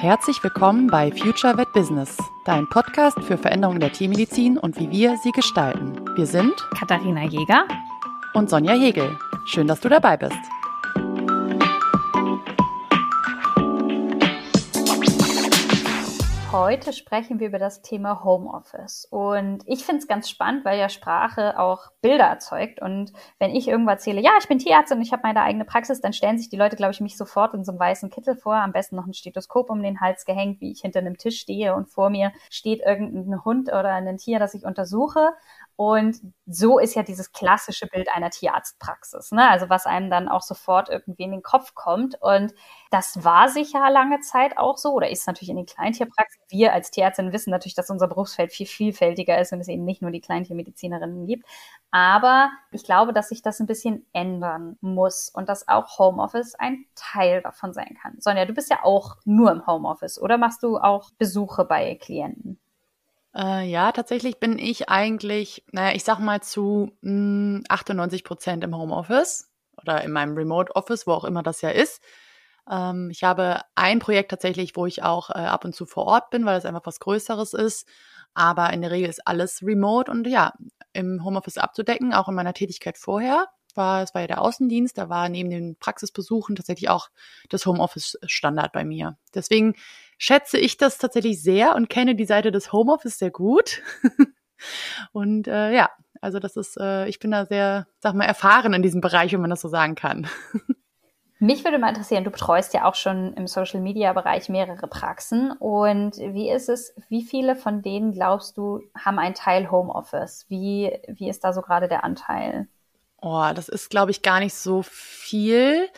Herzlich willkommen bei Future Vet Business, dein Podcast für Veränderungen der Tiermedizin und wie wir sie gestalten. Wir sind Katharina Jäger und Sonja Hegel. Schön, dass du dabei bist. Heute sprechen wir über das Thema Homeoffice. Und ich finde es ganz spannend, weil ja Sprache auch Bilder erzeugt. Und wenn ich irgendwo erzähle, ja, ich bin Tierärztin und ich habe meine eigene Praxis, dann stellen sich die Leute, glaube ich, mich sofort in so einem weißen Kittel vor. Am besten noch ein Stethoskop um den Hals gehängt, wie ich hinter einem Tisch stehe und vor mir steht irgendein Hund oder ein Tier, das ich untersuche. Und so ist ja dieses klassische Bild einer Tierarztpraxis, ne? Also was einem dann auch sofort irgendwie in den Kopf kommt. Und das war sicher lange Zeit auch so oder ist natürlich in den Kleintierpraxen. Wir als Tierärztinnen wissen natürlich, dass unser Berufsfeld viel vielfältiger ist und es eben nicht nur die Kleintiermedizinerinnen gibt. Aber ich glaube, dass sich das ein bisschen ändern muss und dass auch Homeoffice ein Teil davon sein kann. Sonja, du bist ja auch nur im Homeoffice oder machst du auch Besuche bei Klienten? Äh, ja, tatsächlich bin ich eigentlich, naja, ich sag mal zu mh, 98 Prozent im Homeoffice oder in meinem Remote Office, wo auch immer das ja ist. Ähm, ich habe ein Projekt tatsächlich, wo ich auch äh, ab und zu vor Ort bin, weil es einfach was Größeres ist. Aber in der Regel ist alles remote und ja, im Homeoffice abzudecken, auch in meiner Tätigkeit vorher war, es war ja der Außendienst, da war neben den Praxisbesuchen tatsächlich auch das Homeoffice Standard bei mir. Deswegen schätze ich das tatsächlich sehr und kenne die Seite des Homeoffice sehr gut. und äh, ja, also das ist, äh, ich bin da sehr, sag mal, erfahren in diesem Bereich, wenn man das so sagen kann. Mich würde mal interessieren, du betreust ja auch schon im Social Media Bereich mehrere Praxen. Und wie ist es, wie viele von denen glaubst du, haben einen Teil Homeoffice? Wie, wie ist da so gerade der Anteil? Oh, das ist, glaube ich, gar nicht so viel.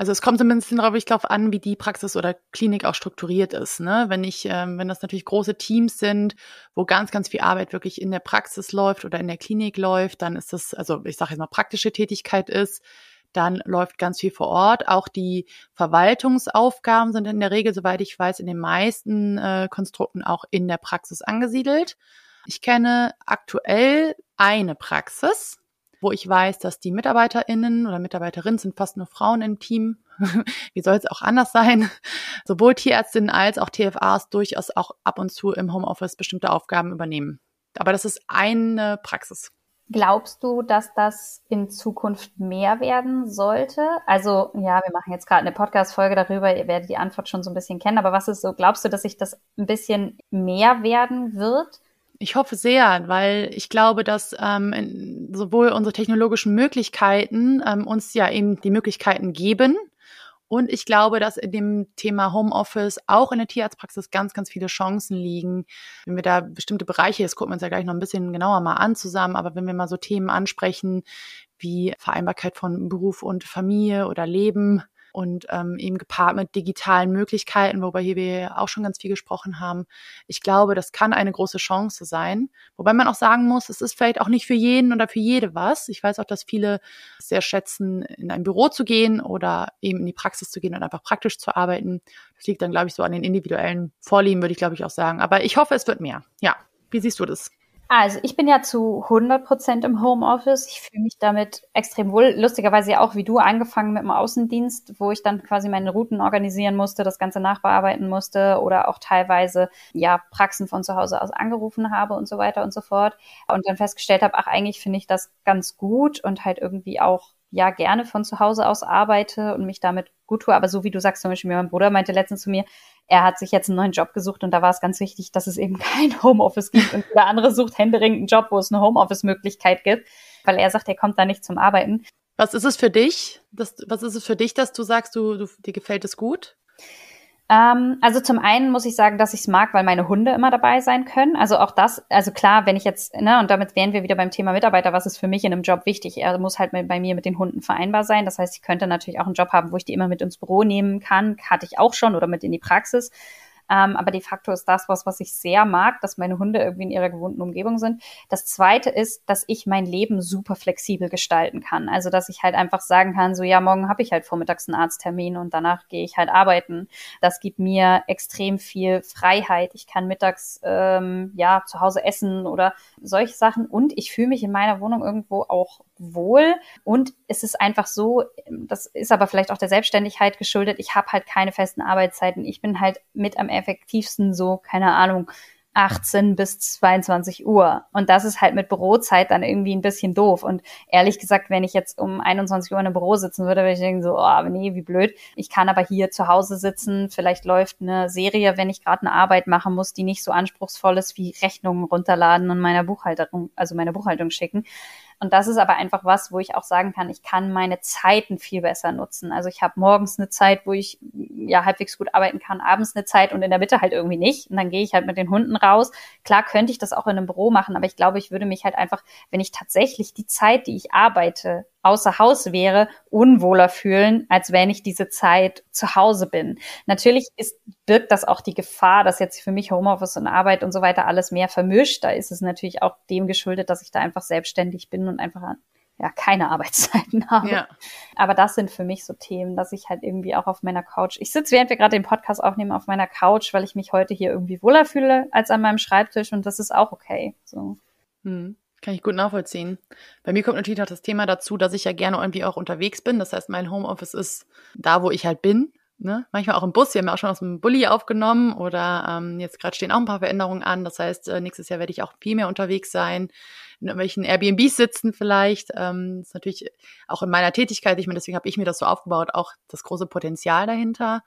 Also es kommt so ein bisschen darauf, ich glaube, an, wie die Praxis oder Klinik auch strukturiert ist. Ne? Wenn ich, ähm, wenn das natürlich große Teams sind, wo ganz, ganz viel Arbeit wirklich in der Praxis läuft oder in der Klinik läuft, dann ist das, also ich sage jetzt mal praktische Tätigkeit ist, dann läuft ganz viel vor Ort. Auch die Verwaltungsaufgaben sind in der Regel, soweit ich weiß, in den meisten äh, Konstrukten auch in der Praxis angesiedelt. Ich kenne aktuell eine Praxis, wo ich weiß, dass die MitarbeiterInnen oder Mitarbeiterinnen sind fast nur Frauen im Team. Wie soll es auch anders sein? Sowohl Tierärztinnen als auch TFAs durchaus auch ab und zu im Homeoffice bestimmte Aufgaben übernehmen. Aber das ist eine Praxis. Glaubst du, dass das in Zukunft mehr werden sollte? Also, ja, wir machen jetzt gerade eine Podcast-Folge darüber, ihr werdet die Antwort schon so ein bisschen kennen, aber was ist so, glaubst du, dass sich das ein bisschen mehr werden wird? Ich hoffe sehr, weil ich glaube, dass ähm, sowohl unsere technologischen Möglichkeiten ähm, uns ja eben die Möglichkeiten geben. Und ich glaube, dass in dem Thema Homeoffice auch in der Tierarztpraxis ganz, ganz viele Chancen liegen. Wenn wir da bestimmte Bereiche, das gucken wir uns ja gleich noch ein bisschen genauer mal an zusammen, aber wenn wir mal so Themen ansprechen wie Vereinbarkeit von Beruf und Familie oder Leben, und ähm, eben gepaart mit digitalen Möglichkeiten, wobei hier wir auch schon ganz viel gesprochen haben. Ich glaube, das kann eine große Chance sein. Wobei man auch sagen muss, es ist vielleicht auch nicht für jeden oder für jede was. Ich weiß auch, dass viele sehr schätzen, in ein Büro zu gehen oder eben in die Praxis zu gehen und einfach praktisch zu arbeiten. Das liegt dann, glaube ich, so an den individuellen Vorlieben, würde ich, glaube ich, auch sagen. Aber ich hoffe, es wird mehr. Ja. Wie siehst du das? Also ich bin ja zu 100 Prozent im Homeoffice. Ich fühle mich damit extrem wohl. Lustigerweise ja auch wie du angefangen mit dem Außendienst, wo ich dann quasi meine Routen organisieren musste, das Ganze nachbearbeiten musste oder auch teilweise ja Praxen von zu Hause aus angerufen habe und so weiter und so fort. Und dann festgestellt habe, ach eigentlich finde ich das ganz gut und halt irgendwie auch ja gerne von zu Hause aus arbeite und mich damit gut tue. Aber so wie du sagst, zum Beispiel, mein Bruder meinte letztens zu mir, er hat sich jetzt einen neuen Job gesucht und da war es ganz wichtig, dass es eben kein Homeoffice gibt und der andere sucht händeringend einen Job, wo es eine Homeoffice-Möglichkeit gibt, weil er sagt, er kommt da nicht zum Arbeiten. Was ist es für dich? Das, was ist es für dich, dass du sagst, du, du dir gefällt es gut? Ähm, also zum einen muss ich sagen, dass ich es mag, weil meine Hunde immer dabei sein können. Also auch das, also klar, wenn ich jetzt, ne, und damit wären wir wieder beim Thema Mitarbeiter, was ist für mich in einem Job wichtig? Er muss halt bei mir mit den Hunden vereinbar sein. Das heißt, ich könnte natürlich auch einen Job haben, wo ich die immer mit ins Büro nehmen kann. Hatte ich auch schon oder mit in die Praxis. Ähm, aber de facto ist das was, was ich sehr mag, dass meine Hunde irgendwie in ihrer gewohnten Umgebung sind. Das zweite ist, dass ich mein Leben super flexibel gestalten kann. Also, dass ich halt einfach sagen kann, so ja, morgen habe ich halt vormittags einen Arzttermin und danach gehe ich halt arbeiten. Das gibt mir extrem viel Freiheit. Ich kann mittags ähm, ja zu Hause essen oder solche Sachen und ich fühle mich in meiner Wohnung irgendwo auch wohl und es ist einfach so, das ist aber vielleicht auch der Selbstständigkeit geschuldet, ich habe halt keine festen Arbeitszeiten. Ich bin halt mit am effektivsten so, keine Ahnung, 18 bis 22 Uhr. Und das ist halt mit Bürozeit dann irgendwie ein bisschen doof. Und ehrlich gesagt, wenn ich jetzt um 21 Uhr in einem Büro sitzen würde, würde ich denken so, oh, nee, wie blöd. Ich kann aber hier zu Hause sitzen. Vielleicht läuft eine Serie, wenn ich gerade eine Arbeit machen muss, die nicht so anspruchsvoll ist wie Rechnungen runterladen und meiner Buchhaltung, also meine Buchhaltung schicken. Und das ist aber einfach was, wo ich auch sagen kann, ich kann meine Zeiten viel besser nutzen. Also ich habe morgens eine Zeit, wo ich ja halbwegs gut arbeiten kann, abends eine Zeit und in der Mitte halt irgendwie nicht. Und dann gehe ich halt mit den Hunden raus. Klar könnte ich das auch in einem Büro machen, aber ich glaube, ich würde mich halt einfach, wenn ich tatsächlich die Zeit, die ich arbeite, außer Haus wäre, unwohler fühlen, als wenn ich diese Zeit zu Hause bin. Natürlich ist, birgt das auch die Gefahr, dass jetzt für mich Homeoffice und Arbeit und so weiter alles mehr vermischt. Da ist es natürlich auch dem geschuldet, dass ich da einfach selbstständig bin und einfach ja, keine Arbeitszeiten habe. Ja. Aber das sind für mich so Themen, dass ich halt irgendwie auch auf meiner Couch, ich sitze, während wir gerade den Podcast aufnehmen, auf meiner Couch, weil ich mich heute hier irgendwie wohler fühle als an meinem Schreibtisch und das ist auch okay. So. Hm. Kann ich gut nachvollziehen. Bei mir kommt natürlich auch das Thema dazu, dass ich ja gerne irgendwie auch unterwegs bin. Das heißt, mein Homeoffice ist da, wo ich halt bin. Ne? Manchmal auch im Bus. Wir haben ja auch schon aus dem Bulli aufgenommen oder ähm, jetzt gerade stehen auch ein paar Veränderungen an. Das heißt, äh, nächstes Jahr werde ich auch viel mehr unterwegs sein, in irgendwelchen Airbnbs sitzen vielleicht. Ähm, ist natürlich auch in meiner Tätigkeit, ich meine, deswegen habe ich mir das so aufgebaut, auch das große Potenzial dahinter.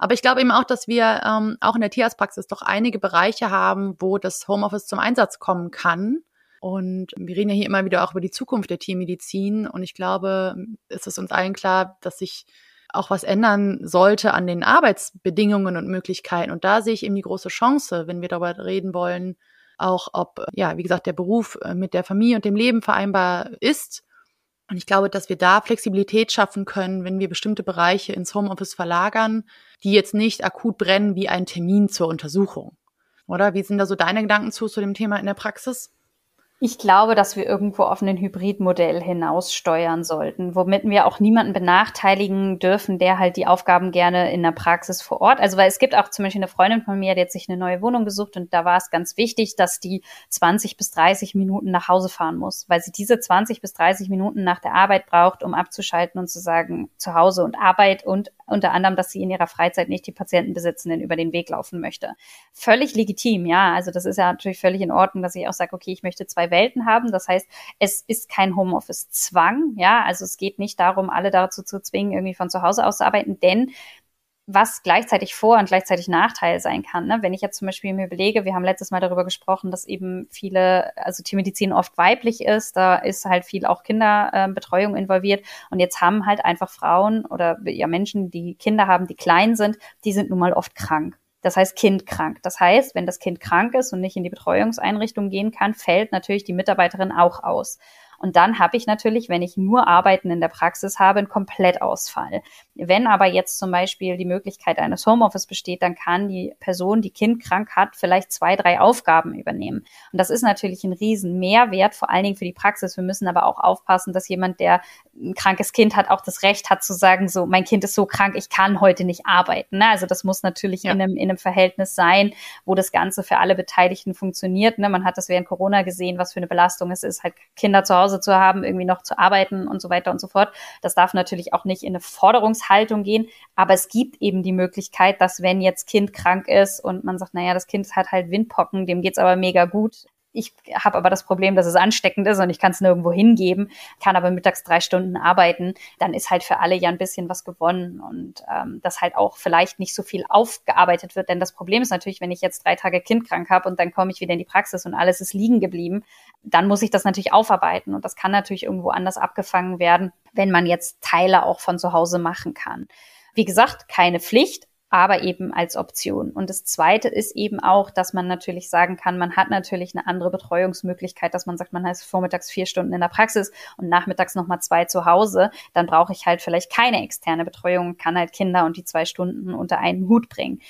Aber ich glaube eben auch, dass wir ähm, auch in der Tierarztpraxis doch einige Bereiche haben, wo das Homeoffice zum Einsatz kommen kann und wir reden ja hier immer wieder auch über die Zukunft der Tiermedizin. Und ich glaube, es ist uns allen klar, dass sich auch was ändern sollte an den Arbeitsbedingungen und Möglichkeiten. Und da sehe ich eben die große Chance, wenn wir darüber reden wollen, auch ob, ja, wie gesagt, der Beruf äh, mit der Familie und dem Leben vereinbar ist. Und ich glaube, dass wir da Flexibilität schaffen können, wenn wir bestimmte Bereiche ins Homeoffice verlagern, die jetzt nicht akut brennen wie ein Termin zur Untersuchung. Oder wie sind da so deine Gedanken zu, zu dem Thema in der Praxis? Ich glaube, dass wir irgendwo auf ein Hybridmodell hinaussteuern sollten, womit wir auch niemanden benachteiligen dürfen, der halt die Aufgaben gerne in der Praxis vor Ort. Also, weil es gibt auch zum Beispiel eine Freundin von mir, die hat sich eine neue Wohnung gesucht und da war es ganz wichtig, dass die 20 bis 30 Minuten nach Hause fahren muss, weil sie diese 20 bis 30 Minuten nach der Arbeit braucht, um abzuschalten und zu sagen, zu Hause und Arbeit und unter anderem, dass sie in ihrer Freizeit nicht die Patientenbesitzenden über den Weg laufen möchte. Völlig legitim, ja. Also das ist ja natürlich völlig in Ordnung, dass ich auch sage, okay, ich möchte zwei Welten haben. Das heißt, es ist kein Homeoffice-Zwang, ja. Also es geht nicht darum, alle dazu zu zwingen, irgendwie von zu Hause aus zu arbeiten, denn was gleichzeitig Vor- und gleichzeitig Nachteil sein kann. Ne? Wenn ich jetzt zum Beispiel mir überlege, wir haben letztes Mal darüber gesprochen, dass eben viele, also Tiermedizin oft weiblich ist, da ist halt viel auch Kinderbetreuung äh, involviert und jetzt haben halt einfach Frauen oder ja Menschen, die Kinder haben, die klein sind, die sind nun mal oft krank. Das heißt Kind krank. Das heißt, wenn das Kind krank ist und nicht in die Betreuungseinrichtung gehen kann, fällt natürlich die Mitarbeiterin auch aus. Und dann habe ich natürlich, wenn ich nur Arbeiten in der Praxis habe, einen Komplettausfall. Wenn aber jetzt zum Beispiel die Möglichkeit eines Homeoffice besteht, dann kann die Person, die Kind krank hat, vielleicht zwei, drei Aufgaben übernehmen. Und das ist natürlich ein riesen Mehrwert, vor allen Dingen für die Praxis. Wir müssen aber auch aufpassen, dass jemand, der ein krankes Kind hat, auch das Recht hat zu sagen, so, mein Kind ist so krank, ich kann heute nicht arbeiten. Ne? Also das muss natürlich ja. in, einem, in einem Verhältnis sein, wo das Ganze für alle Beteiligten funktioniert. Ne? Man hat das während Corona gesehen, was für eine Belastung es ist, halt Kinder zu Hause zu haben, irgendwie noch zu arbeiten und so weiter und so fort. Das darf natürlich auch nicht in eine Forderungshaltung gehen, aber es gibt eben die Möglichkeit, dass wenn jetzt Kind krank ist und man sagt, naja, das Kind hat halt Windpocken, dem geht's aber mega gut, ich habe aber das Problem, dass es ansteckend ist und ich kann es nirgendwo hingeben, kann aber mittags drei Stunden arbeiten, dann ist halt für alle ja ein bisschen was gewonnen und ähm, dass halt auch vielleicht nicht so viel aufgearbeitet wird. Denn das Problem ist natürlich, wenn ich jetzt drei Tage kindkrank habe und dann komme ich wieder in die Praxis und alles ist liegen geblieben, dann muss ich das natürlich aufarbeiten und das kann natürlich irgendwo anders abgefangen werden, wenn man jetzt Teile auch von zu Hause machen kann. Wie gesagt, keine Pflicht, aber eben als Option. Und das Zweite ist eben auch, dass man natürlich sagen kann, man hat natürlich eine andere Betreuungsmöglichkeit, dass man sagt, man heißt vormittags vier Stunden in der Praxis und nachmittags nochmal zwei zu Hause. Dann brauche ich halt vielleicht keine externe Betreuung, kann halt Kinder und die zwei Stunden unter einen Hut bringen.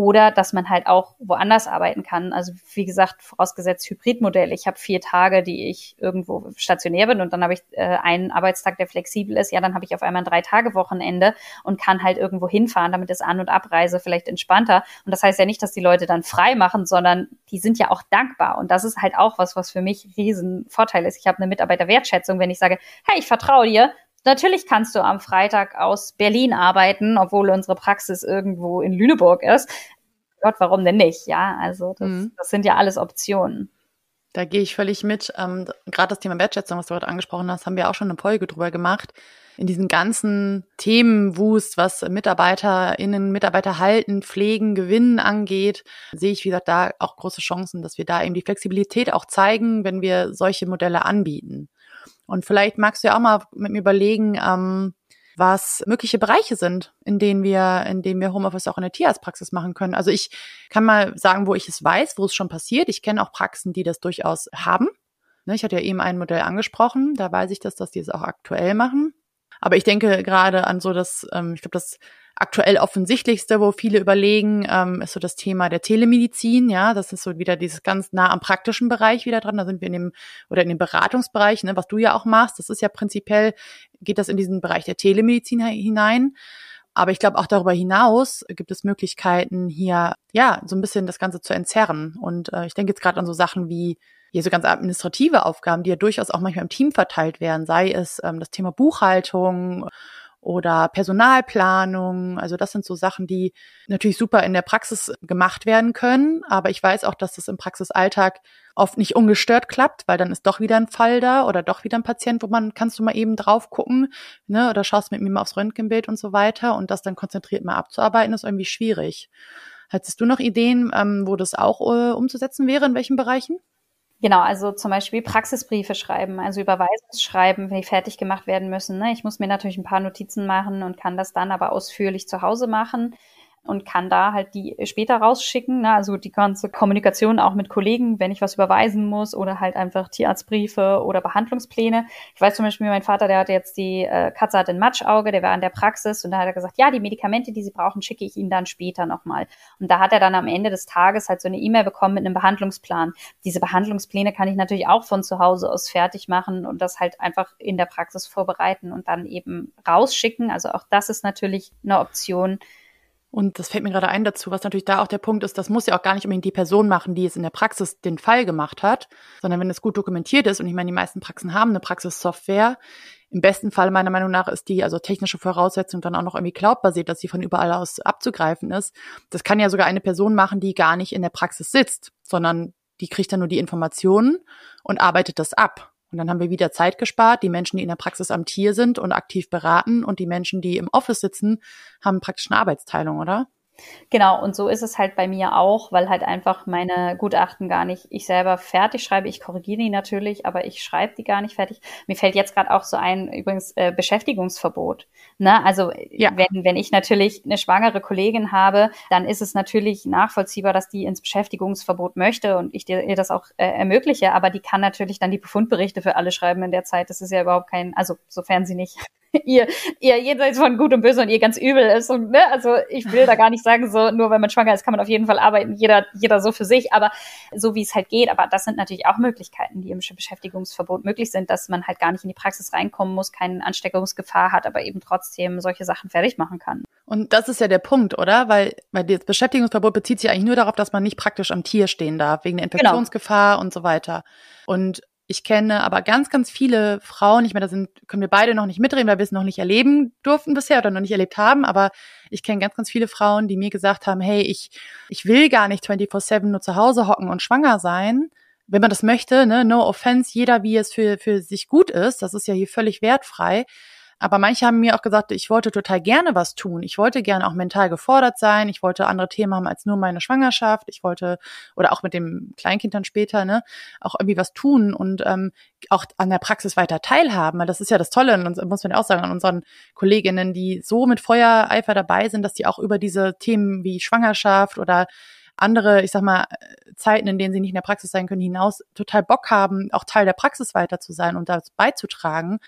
oder dass man halt auch woanders arbeiten kann. Also wie gesagt, vorausgesetzt Hybridmodell. Ich habe vier Tage, die ich irgendwo stationär bin und dann habe ich äh, einen Arbeitstag, der flexibel ist. Ja, dann habe ich auf einmal ein Drei-Tage-Wochenende und kann halt irgendwo hinfahren. Damit ist An- und Abreise vielleicht entspannter. Und das heißt ja nicht, dass die Leute dann frei machen, sondern die sind ja auch dankbar. Und das ist halt auch was, was für mich riesen Vorteil ist. Ich habe eine Mitarbeiterwertschätzung, wenn ich sage, hey, ich vertraue dir, Natürlich kannst du am Freitag aus Berlin arbeiten, obwohl unsere Praxis irgendwo in Lüneburg ist. Gott, warum denn nicht? Ja, also das, mhm. das sind ja alles Optionen. Da gehe ich völlig mit. Ähm, Gerade das Thema Wertschätzung, was du heute angesprochen hast, haben wir auch schon eine Folge drüber gemacht. In diesen ganzen Themenwust, was MitarbeiterInnen, Mitarbeiter halten, pflegen, gewinnen angeht, sehe ich, wie gesagt, da auch große Chancen, dass wir da eben die Flexibilität auch zeigen, wenn wir solche Modelle anbieten. Und vielleicht magst du ja auch mal mit mir überlegen, ähm, was mögliche Bereiche sind, in denen wir, in denen wir Homeoffice auch in der Tierarztpraxis machen können. Also ich kann mal sagen, wo ich es weiß, wo es schon passiert. Ich kenne auch Praxen, die das durchaus haben. Ne, ich hatte ja eben ein Modell angesprochen, da weiß ich das, dass die es auch aktuell machen. Aber ich denke gerade an so das, ähm, ich glaube, das aktuell offensichtlichste, wo viele überlegen, ähm, ist so das Thema der Telemedizin. Ja, das ist so wieder dieses ganz nah am praktischen Bereich wieder dran. Da sind wir in dem oder in dem Beratungsbereich, ne, was du ja auch machst. Das ist ja prinzipiell geht das in diesen Bereich der Telemedizin hinein. Aber ich glaube, auch darüber hinaus gibt es Möglichkeiten, hier ja so ein bisschen das Ganze zu entzerren. Und äh, ich denke jetzt gerade an so Sachen wie hier so ganz administrative Aufgaben, die ja durchaus auch manchmal im Team verteilt werden, sei es ähm, das Thema Buchhaltung oder Personalplanung. Also das sind so Sachen, die natürlich super in der Praxis gemacht werden können. Aber ich weiß auch, dass das im Praxisalltag oft nicht ungestört klappt, weil dann ist doch wieder ein Fall da oder doch wieder ein Patient, wo man, kannst du mal eben drauf gucken, ne, oder schaust mit mir mal aufs Röntgenbild und so weiter und das dann konzentriert mal abzuarbeiten, ist irgendwie schwierig. Hättest du noch Ideen, ähm, wo das auch äh, umzusetzen wäre, in welchen Bereichen? Genau, also zum Beispiel Praxisbriefe schreiben, also Überweisungsschreiben, wenn die fertig gemacht werden müssen. Ne? Ich muss mir natürlich ein paar Notizen machen und kann das dann aber ausführlich zu Hause machen und kann da halt die später rausschicken. Ne? Also die ganze Kommunikation auch mit Kollegen, wenn ich was überweisen muss oder halt einfach Tierarztbriefe oder Behandlungspläne. Ich weiß zum Beispiel, mein Vater, der hatte jetzt die äh, Katze hat ein Matschauge, der war in der Praxis und da hat er gesagt, ja, die Medikamente, die sie brauchen, schicke ich ihnen dann später nochmal. Und da hat er dann am Ende des Tages halt so eine E-Mail bekommen mit einem Behandlungsplan. Diese Behandlungspläne kann ich natürlich auch von zu Hause aus fertig machen und das halt einfach in der Praxis vorbereiten und dann eben rausschicken. Also auch das ist natürlich eine Option, und das fällt mir gerade ein dazu, was natürlich da auch der Punkt ist, das muss ja auch gar nicht unbedingt die Person machen, die es in der Praxis den Fall gemacht hat, sondern wenn es gut dokumentiert ist, und ich meine, die meisten Praxen haben eine Praxissoftware, im besten Fall meiner Meinung nach ist die, also technische Voraussetzung dann auch noch irgendwie cloudbasiert, dass sie von überall aus abzugreifen ist. Das kann ja sogar eine Person machen, die gar nicht in der Praxis sitzt, sondern die kriegt dann nur die Informationen und arbeitet das ab. Und dann haben wir wieder Zeit gespart. Die Menschen, die in der Praxis am Tier sind und aktiv beraten und die Menschen, die im Office sitzen, haben praktisch eine Arbeitsteilung, oder? Genau, und so ist es halt bei mir auch, weil halt einfach meine Gutachten gar nicht ich selber fertig schreibe. Ich korrigiere die natürlich, aber ich schreibe die gar nicht fertig. Mir fällt jetzt gerade auch so ein, übrigens, äh, Beschäftigungsverbot. Ne? Also ja. wenn, wenn ich natürlich eine schwangere Kollegin habe, dann ist es natürlich nachvollziehbar, dass die ins Beschäftigungsverbot möchte und ich dir, ihr das auch äh, ermögliche, aber die kann natürlich dann die Befundberichte für alle schreiben in der Zeit. Das ist ja überhaupt kein, also sofern sie nicht ihr, ihr jenseits von Gut und Böse und ihr ganz übel ist. Und, ne, also ich will da gar nicht sagen, so nur wenn man schwanger ist, kann man auf jeden Fall arbeiten, jeder, jeder so für sich, aber so wie es halt geht. Aber das sind natürlich auch Möglichkeiten, die im Beschäftigungsverbot möglich sind, dass man halt gar nicht in die Praxis reinkommen muss, keine Ansteckungsgefahr hat, aber eben trotzdem solche Sachen fertig machen kann. Und das ist ja der Punkt, oder? Weil, weil das Beschäftigungsverbot bezieht sich eigentlich nur darauf, dass man nicht praktisch am Tier stehen darf, wegen der genau. Infektionsgefahr genau. und so weiter. Und ich kenne aber ganz, ganz viele Frauen, ich meine, da sind, können wir beide noch nicht mitreden, weil wir es noch nicht erleben durften bisher oder noch nicht erlebt haben, aber ich kenne ganz, ganz viele Frauen, die mir gesagt haben, hey, ich, ich will gar nicht 24-7 nur zu Hause hocken und schwanger sein. Wenn man das möchte, ne, no offense, jeder wie es für, für sich gut ist, das ist ja hier völlig wertfrei. Aber manche haben mir auch gesagt, ich wollte total gerne was tun. Ich wollte gerne auch mental gefordert sein. Ich wollte andere Themen haben als nur meine Schwangerschaft. Ich wollte, oder auch mit dem Kleinkind dann später, ne, auch irgendwie was tun und ähm, auch an der Praxis weiter teilhaben. Weil das ist ja das Tolle, und muss man ja auch sagen, an unseren Kolleginnen, die so mit Feuereifer dabei sind, dass die auch über diese Themen wie Schwangerschaft oder andere, ich sag mal, Zeiten, in denen sie nicht in der Praxis sein können, hinaus total Bock haben, auch Teil der Praxis weiter zu sein und dazu beizutragen.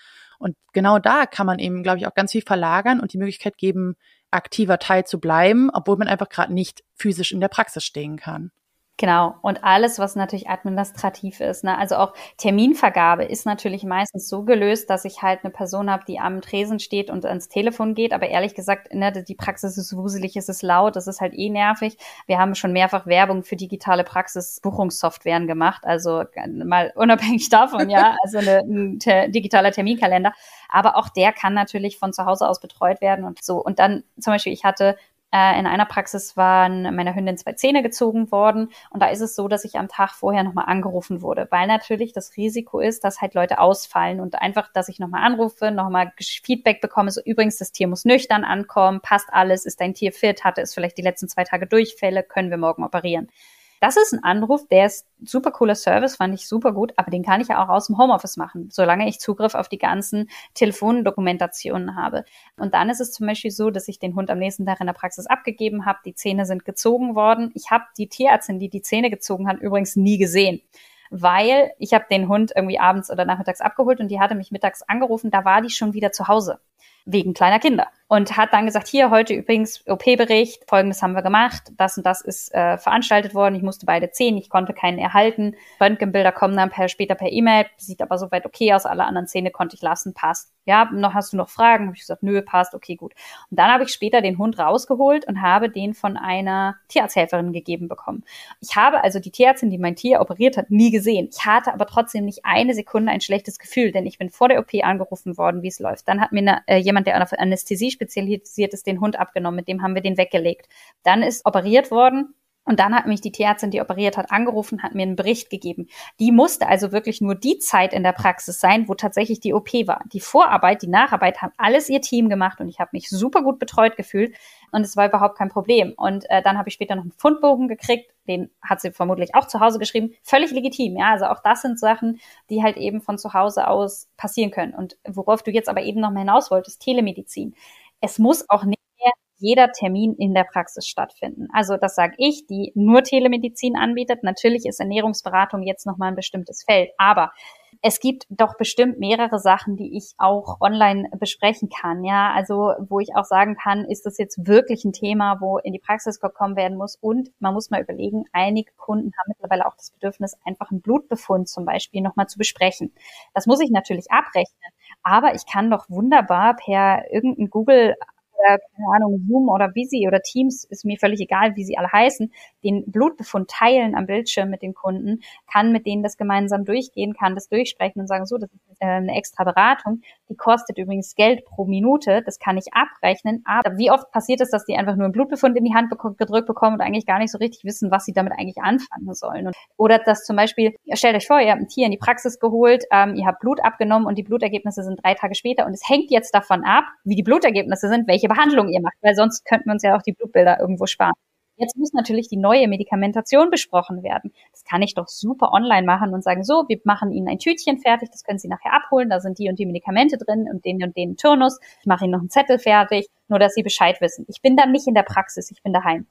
Und genau da kann man eben, glaube ich, auch ganz viel verlagern und die Möglichkeit geben, aktiver Teil zu bleiben, obwohl man einfach gerade nicht physisch in der Praxis stehen kann. Genau. Und alles, was natürlich administrativ ist, ne? also auch Terminvergabe ist natürlich meistens so gelöst, dass ich halt eine Person habe, die am Tresen steht und ans Telefon geht. Aber ehrlich gesagt, ne, die Praxis ist wuselig, es ist laut, es ist halt eh nervig. Wir haben schon mehrfach Werbung für digitale Praxisbuchungssoftwaren gemacht. Also mal unabhängig davon, ja, also eine, ein te digitaler Terminkalender. Aber auch der kann natürlich von zu Hause aus betreut werden und so. Und dann zum Beispiel, ich hatte äh, in einer Praxis waren meiner Hündin zwei Zähne gezogen worden und da ist es so, dass ich am Tag vorher nochmal angerufen wurde, weil natürlich das Risiko ist, dass halt Leute ausfallen und einfach, dass ich nochmal anrufe, nochmal Feedback bekomme, so übrigens, das Tier muss nüchtern ankommen, passt alles, ist dein Tier fit, hatte es vielleicht die letzten zwei Tage Durchfälle, können wir morgen operieren. Das ist ein Anruf, der ist super cooler Service, fand ich super gut, aber den kann ich ja auch aus dem Homeoffice machen, solange ich Zugriff auf die ganzen Telefondokumentationen habe. Und dann ist es zum Beispiel so, dass ich den Hund am nächsten Tag in der Praxis abgegeben habe, die Zähne sind gezogen worden. Ich habe die Tierärztin, die die Zähne gezogen hat, übrigens nie gesehen weil ich habe den Hund irgendwie abends oder nachmittags abgeholt und die hatte mich mittags angerufen, da war die schon wieder zu Hause wegen kleiner Kinder und hat dann gesagt, hier heute übrigens OP-Bericht, folgendes haben wir gemacht, das und das ist äh, veranstaltet worden, ich musste beide Zähne, ich konnte keinen erhalten, Röntgenbilder kommen dann per, später per E-Mail, sieht aber soweit okay aus, alle anderen Zähne konnte ich lassen, passt. Ja, noch hast du noch Fragen? Habe ich gesagt, nö, passt, okay, gut. Und dann habe ich später den Hund rausgeholt und habe den von einer Tierarzthelferin gegeben bekommen. Ich habe also die Tierärztin, die mein Tier operiert hat, nie gesehen. Ich hatte aber trotzdem nicht eine Sekunde ein schlechtes Gefühl, denn ich bin vor der OP angerufen worden, wie es läuft. Dann hat mir eine, äh, jemand, der auf Anästhesie spezialisiert ist, den Hund abgenommen, mit dem haben wir den weggelegt. Dann ist operiert worden. Und dann hat mich die Tierärztin, die operiert hat, angerufen, hat mir einen Bericht gegeben. Die musste also wirklich nur die Zeit in der Praxis sein, wo tatsächlich die OP war. Die Vorarbeit, die Nacharbeit haben alles ihr Team gemacht und ich habe mich super gut betreut gefühlt und es war überhaupt kein Problem. Und äh, dann habe ich später noch einen Fundbogen gekriegt, den hat sie vermutlich auch zu Hause geschrieben. Völlig legitim, ja. Also auch das sind Sachen, die halt eben von zu Hause aus passieren können. Und worauf du jetzt aber eben noch mal hinaus wolltest, Telemedizin es muss auch nicht jeder Termin in der Praxis stattfinden. Also das sage ich, die nur Telemedizin anbietet. Natürlich ist Ernährungsberatung jetzt nochmal ein bestimmtes Feld, aber es gibt doch bestimmt mehrere Sachen, die ich auch online besprechen kann. Ja, also wo ich auch sagen kann, ist das jetzt wirklich ein Thema, wo in die Praxis gekommen werden muss? Und man muss mal überlegen, einige Kunden haben mittlerweile auch das Bedürfnis, einfach einen Blutbefund zum Beispiel nochmal zu besprechen. Das muss ich natürlich abrechnen. Aber ich kann doch wunderbar per irgendein Google oder, keine Ahnung, Zoom oder Visi oder Teams, ist mir völlig egal, wie sie alle heißen, den Blutbefund teilen am Bildschirm mit den Kunden, kann mit denen das gemeinsam durchgehen, kann das durchsprechen und sagen, so, das ist äh, eine extra Beratung. Die kostet übrigens Geld pro Minute, das kann ich abrechnen. Aber wie oft passiert es, dass die einfach nur einen Blutbefund in die Hand gedrückt bekommen und eigentlich gar nicht so richtig wissen, was sie damit eigentlich anfangen sollen. Und, oder dass zum Beispiel, stellt euch vor, ihr habt ein Tier in die Praxis geholt, ähm, ihr habt Blut abgenommen und die Blutergebnisse sind drei Tage später und es hängt jetzt davon ab, wie die Blutergebnisse sind, welche Behandlung ihr macht, weil sonst könnten wir uns ja auch die Blutbilder irgendwo sparen. Jetzt muss natürlich die neue Medikamentation besprochen werden. Das kann ich doch super online machen und sagen, so, wir machen Ihnen ein Tütchen fertig, das können Sie nachher abholen, da sind die und die Medikamente drin und den und den Turnus. Ich mache Ihnen noch einen Zettel fertig, nur dass Sie Bescheid wissen. Ich bin dann nicht in der Praxis, ich bin daheim.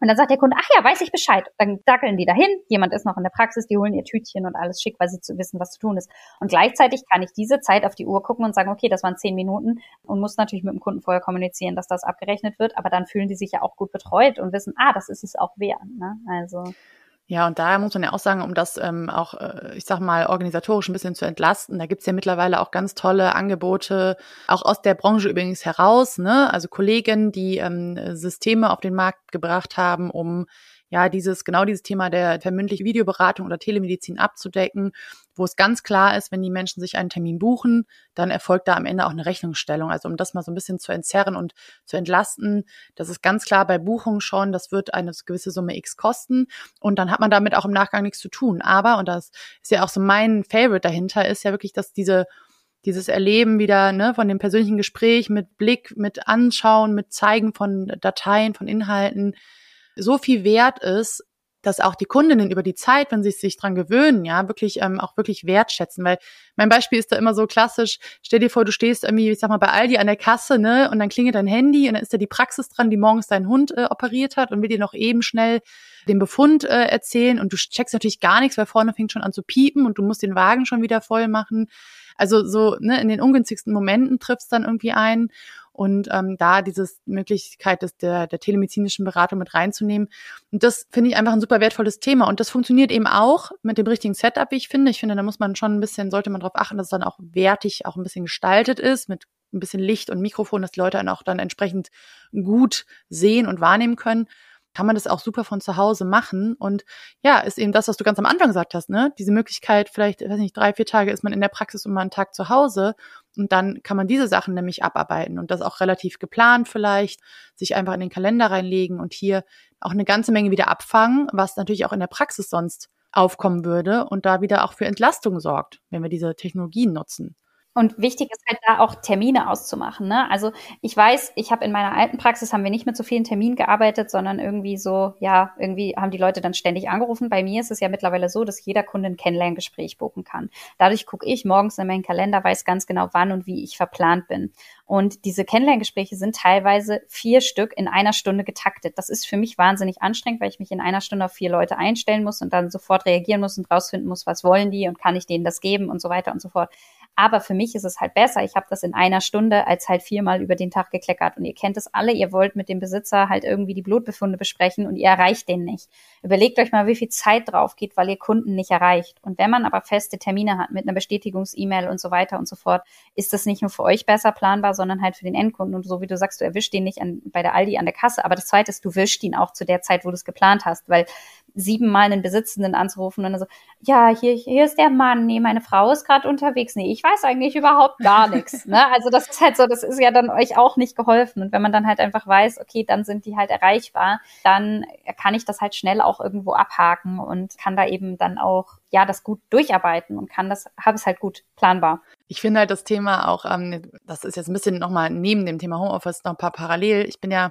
Und dann sagt der Kunde, ach ja, weiß ich Bescheid. Dann dackeln die dahin, jemand ist noch in der Praxis, die holen ihr Tütchen und alles schick, weil sie zu wissen, was zu tun ist. Und gleichzeitig kann ich diese Zeit auf die Uhr gucken und sagen, okay, das waren zehn Minuten und muss natürlich mit dem Kunden vorher kommunizieren, dass das abgerechnet wird. Aber dann fühlen die sich ja auch gut betreut und wissen, ah, das ist es auch wert. Ne? Also ja, und da muss man ja auch sagen, um das ähm, auch, äh, ich sag mal, organisatorisch ein bisschen zu entlasten, da gibt's ja mittlerweile auch ganz tolle Angebote, auch aus der Branche übrigens heraus, ne? Also Kollegen, die ähm, Systeme auf den Markt gebracht haben, um ja, dieses, genau dieses Thema der vermündliche Videoberatung oder Telemedizin abzudecken, wo es ganz klar ist, wenn die Menschen sich einen Termin buchen, dann erfolgt da am Ende auch eine Rechnungsstellung. Also um das mal so ein bisschen zu entzerren und zu entlasten, das ist ganz klar bei Buchungen schon, das wird eine gewisse Summe X kosten und dann hat man damit auch im Nachgang nichts zu tun. Aber, und das ist ja auch so mein Favorite dahinter, ist ja wirklich, dass diese dieses Erleben wieder ne, von dem persönlichen Gespräch mit Blick, mit Anschauen, mit Zeigen von Dateien, von Inhalten, so viel wert ist, dass auch die Kundinnen über die Zeit, wenn sie sich dran gewöhnen, ja, wirklich ähm, auch wirklich wertschätzen. Weil mein Beispiel ist da immer so klassisch, stell dir vor, du stehst irgendwie, ich sag mal, bei Aldi an der Kasse, ne, und dann klingelt dein Handy und dann ist da die Praxis dran, die morgens deinen Hund äh, operiert hat und will dir noch eben schnell den Befund äh, erzählen und du checkst natürlich gar nichts, weil vorne fängt schon an zu piepen und du musst den Wagen schon wieder voll machen. Also so, ne, in den ungünstigsten Momenten triffst dann irgendwie ein. Und ähm, da diese Möglichkeit des, der, der telemedizinischen Beratung mit reinzunehmen. Und das finde ich einfach ein super wertvolles Thema. Und das funktioniert eben auch mit dem richtigen Setup, wie ich finde. Ich finde, da muss man schon ein bisschen, sollte man darauf achten, dass es dann auch wertig auch ein bisschen gestaltet ist, mit ein bisschen Licht und Mikrofon, dass die Leute dann auch dann entsprechend gut sehen und wahrnehmen können kann man das auch super von zu Hause machen. Und ja, ist eben das, was du ganz am Anfang gesagt hast, ne? Diese Möglichkeit, vielleicht, weiß nicht, drei, vier Tage ist man in der Praxis und mal einen Tag zu Hause. Und dann kann man diese Sachen nämlich abarbeiten und das auch relativ geplant vielleicht, sich einfach in den Kalender reinlegen und hier auch eine ganze Menge wieder abfangen, was natürlich auch in der Praxis sonst aufkommen würde und da wieder auch für Entlastung sorgt, wenn wir diese Technologien nutzen. Und wichtig ist halt da auch Termine auszumachen. Ne? Also ich weiß, ich habe in meiner alten Praxis haben wir nicht mit so vielen Terminen gearbeitet, sondern irgendwie so, ja, irgendwie haben die Leute dann ständig angerufen. Bei mir ist es ja mittlerweile so, dass jeder Kunde ein Kennenlerngespräch buchen kann. Dadurch gucke ich morgens in meinen Kalender, weiß ganz genau, wann und wie ich verplant bin. Und diese Kennenlerngespräche sind teilweise vier Stück in einer Stunde getaktet. Das ist für mich wahnsinnig anstrengend, weil ich mich in einer Stunde auf vier Leute einstellen muss und dann sofort reagieren muss und rausfinden muss, was wollen die und kann ich denen das geben und so weiter und so fort. Aber für mich ist es halt besser. Ich habe das in einer Stunde als halt viermal über den Tag gekleckert. Und ihr kennt es alle, ihr wollt mit dem Besitzer halt irgendwie die Blutbefunde besprechen und ihr erreicht den nicht. Überlegt euch mal, wie viel Zeit drauf geht, weil ihr Kunden nicht erreicht. Und wenn man aber feste Termine hat mit einer Bestätigungs-E-Mail und so weiter und so fort, ist das nicht nur für euch besser planbar, sondern halt für den Endkunden. Und so wie du sagst, du erwischt den nicht an, bei der Aldi an der Kasse. Aber das zweite ist, du wischst ihn auch zu der Zeit, wo du es geplant hast, weil siebenmal einen Besitzenden anzurufen und dann so, ja, hier, hier ist der Mann, nee, meine Frau ist gerade unterwegs, nee, ich weiß eigentlich überhaupt gar nichts. Ne? Also das ist halt so, das ist ja dann euch auch nicht geholfen. Und wenn man dann halt einfach weiß, okay, dann sind die halt erreichbar, dann kann ich das halt schnell auch irgendwo abhaken und kann da eben dann auch ja das gut durcharbeiten und kann das, habe es halt gut planbar. Ich finde halt das Thema auch, ähm, das ist jetzt ein bisschen nochmal neben dem Thema Homeoffice noch ein paar parallel. Ich bin ja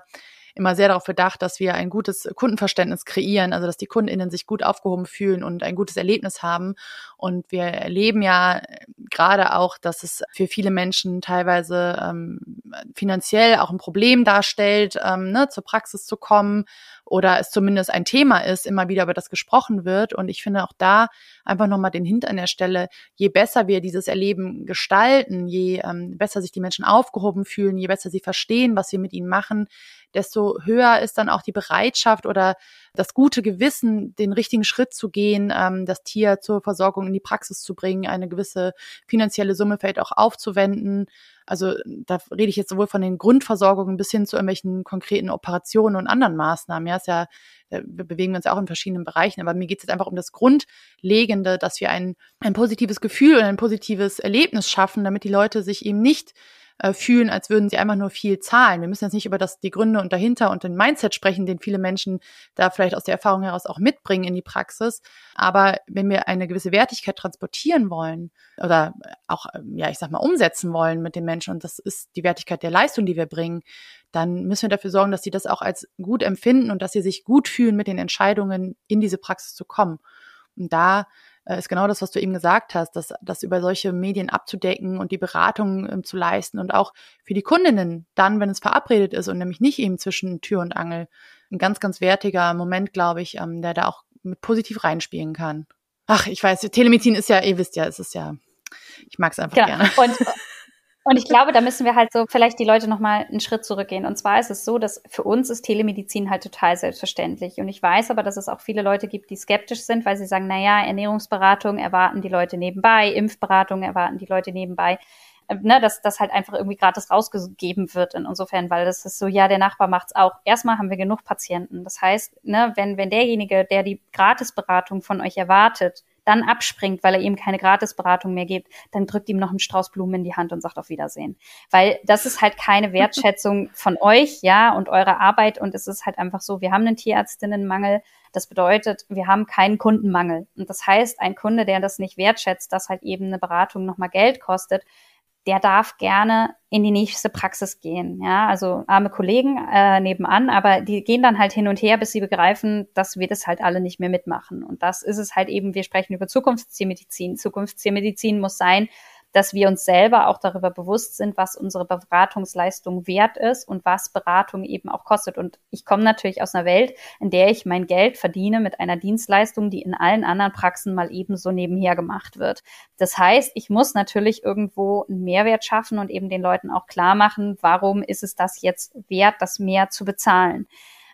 immer sehr darauf bedacht, dass wir ein gutes Kundenverständnis kreieren, also dass die KundInnen sich gut aufgehoben fühlen und ein gutes Erlebnis haben. Und wir erleben ja gerade auch, dass es für viele Menschen teilweise ähm, finanziell auch ein Problem darstellt, ähm, ne, zur Praxis zu kommen oder es zumindest ein Thema ist, immer wieder über das gesprochen wird. Und ich finde auch da einfach nochmal den Hint an der Stelle, je besser wir dieses Erleben gestalten, je ähm, besser sich die Menschen aufgehoben fühlen, je besser sie verstehen, was wir mit ihnen machen, desto höher ist dann auch die Bereitschaft oder das gute Gewissen, den richtigen Schritt zu gehen, ähm, das Tier zur Versorgung in die Praxis zu bringen, eine gewisse finanzielle Summe vielleicht auch aufzuwenden. Also da rede ich jetzt sowohl von den Grundversorgungen bis hin zu irgendwelchen konkreten Operationen und anderen Maßnahmen. Ja, ist ja, wir bewegen uns ja auch in verschiedenen Bereichen, aber mir geht es jetzt einfach um das Grundlegende, dass wir ein, ein positives Gefühl und ein positives Erlebnis schaffen, damit die Leute sich eben nicht äh, fühlen, als würden sie einfach nur viel zahlen. Wir müssen jetzt nicht über das, die Gründe und dahinter und den Mindset sprechen, den viele Menschen da vielleicht aus der Erfahrung heraus auch mitbringen in die Praxis. Aber wenn wir eine gewisse Wertigkeit transportieren wollen oder auch, ja, ich sag mal, umsetzen wollen mit den Menschen und das ist die Wertigkeit der Leistung, die wir bringen, dann müssen wir dafür sorgen, dass sie das auch als gut empfinden und dass sie sich gut fühlen, mit den Entscheidungen in diese Praxis zu kommen. Und da ist genau das, was du eben gesagt hast, dass das über solche Medien abzudecken und die Beratung ähm, zu leisten und auch für die Kundinnen dann, wenn es verabredet ist und nämlich nicht eben zwischen Tür und Angel, ein ganz, ganz wertiger Moment, glaube ich, ähm, der da auch mit positiv reinspielen kann. Ach, ich weiß, Telemedizin ist ja, ihr wisst ja, es ist ja, ich mag es einfach genau. gerne. Und Und ich glaube, da müssen wir halt so vielleicht die Leute nochmal einen Schritt zurückgehen. Und zwar ist es so, dass für uns ist Telemedizin halt total selbstverständlich. Und ich weiß aber, dass es auch viele Leute gibt, die skeptisch sind, weil sie sagen, na ja, Ernährungsberatung erwarten die Leute nebenbei, Impfberatung erwarten die Leute nebenbei. Äh, ne, dass das halt einfach irgendwie gratis rausgegeben wird insofern, weil das ist so, ja, der Nachbar macht's auch. Erstmal haben wir genug Patienten. Das heißt, ne, wenn, wenn derjenige, der die Gratisberatung von euch erwartet, dann abspringt, weil er ihm keine Gratisberatung mehr gibt, dann drückt ihm noch einen Strauß Blumen in die Hand und sagt auf Wiedersehen. Weil das ist halt keine Wertschätzung von euch, ja, und eurer Arbeit. Und es ist halt einfach so, wir haben einen Tierärztinnenmangel. Das bedeutet, wir haben keinen Kundenmangel. Und das heißt, ein Kunde, der das nicht wertschätzt, dass halt eben eine Beratung nochmal Geld kostet, der darf gerne in die nächste Praxis gehen. Ja, also arme Kollegen äh, nebenan, aber die gehen dann halt hin und her, bis sie begreifen, dass wir das halt alle nicht mehr mitmachen. Und das ist es halt eben, wir sprechen über Zukunftstiermedizin. Zukunftstiermedizin muss sein, dass wir uns selber auch darüber bewusst sind, was unsere Beratungsleistung wert ist und was Beratung eben auch kostet. Und ich komme natürlich aus einer Welt, in der ich mein Geld verdiene mit einer Dienstleistung, die in allen anderen Praxen mal ebenso nebenher gemacht wird. Das heißt, ich muss natürlich irgendwo einen Mehrwert schaffen und eben den Leuten auch klar machen, warum ist es das jetzt wert, das mehr zu bezahlen.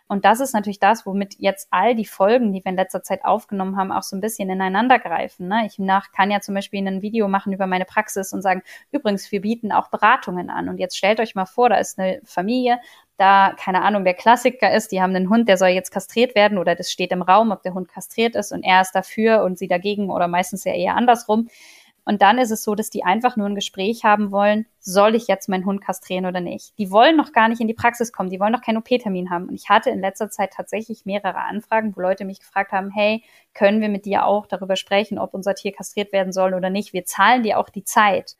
Und das ist natürlich das, womit jetzt all die Folgen, die wir in letzter Zeit aufgenommen haben, auch so ein bisschen ineinander greifen. Ne? Ich nach kann ja zum Beispiel ein Video machen über meine Praxis und sagen, übrigens, wir bieten auch Beratungen an. Und jetzt stellt euch mal vor, da ist eine Familie, da, keine Ahnung, der Klassiker ist, die haben einen Hund, der soll jetzt kastriert werden oder das steht im Raum, ob der Hund kastriert ist und er ist dafür und sie dagegen oder meistens ja eher andersrum. Und dann ist es so, dass die einfach nur ein Gespräch haben wollen, soll ich jetzt meinen Hund kastrieren oder nicht? Die wollen noch gar nicht in die Praxis kommen, die wollen noch keinen OP-Termin haben. Und ich hatte in letzter Zeit tatsächlich mehrere Anfragen, wo Leute mich gefragt haben, hey, können wir mit dir auch darüber sprechen, ob unser Tier kastriert werden soll oder nicht? Wir zahlen dir auch die Zeit.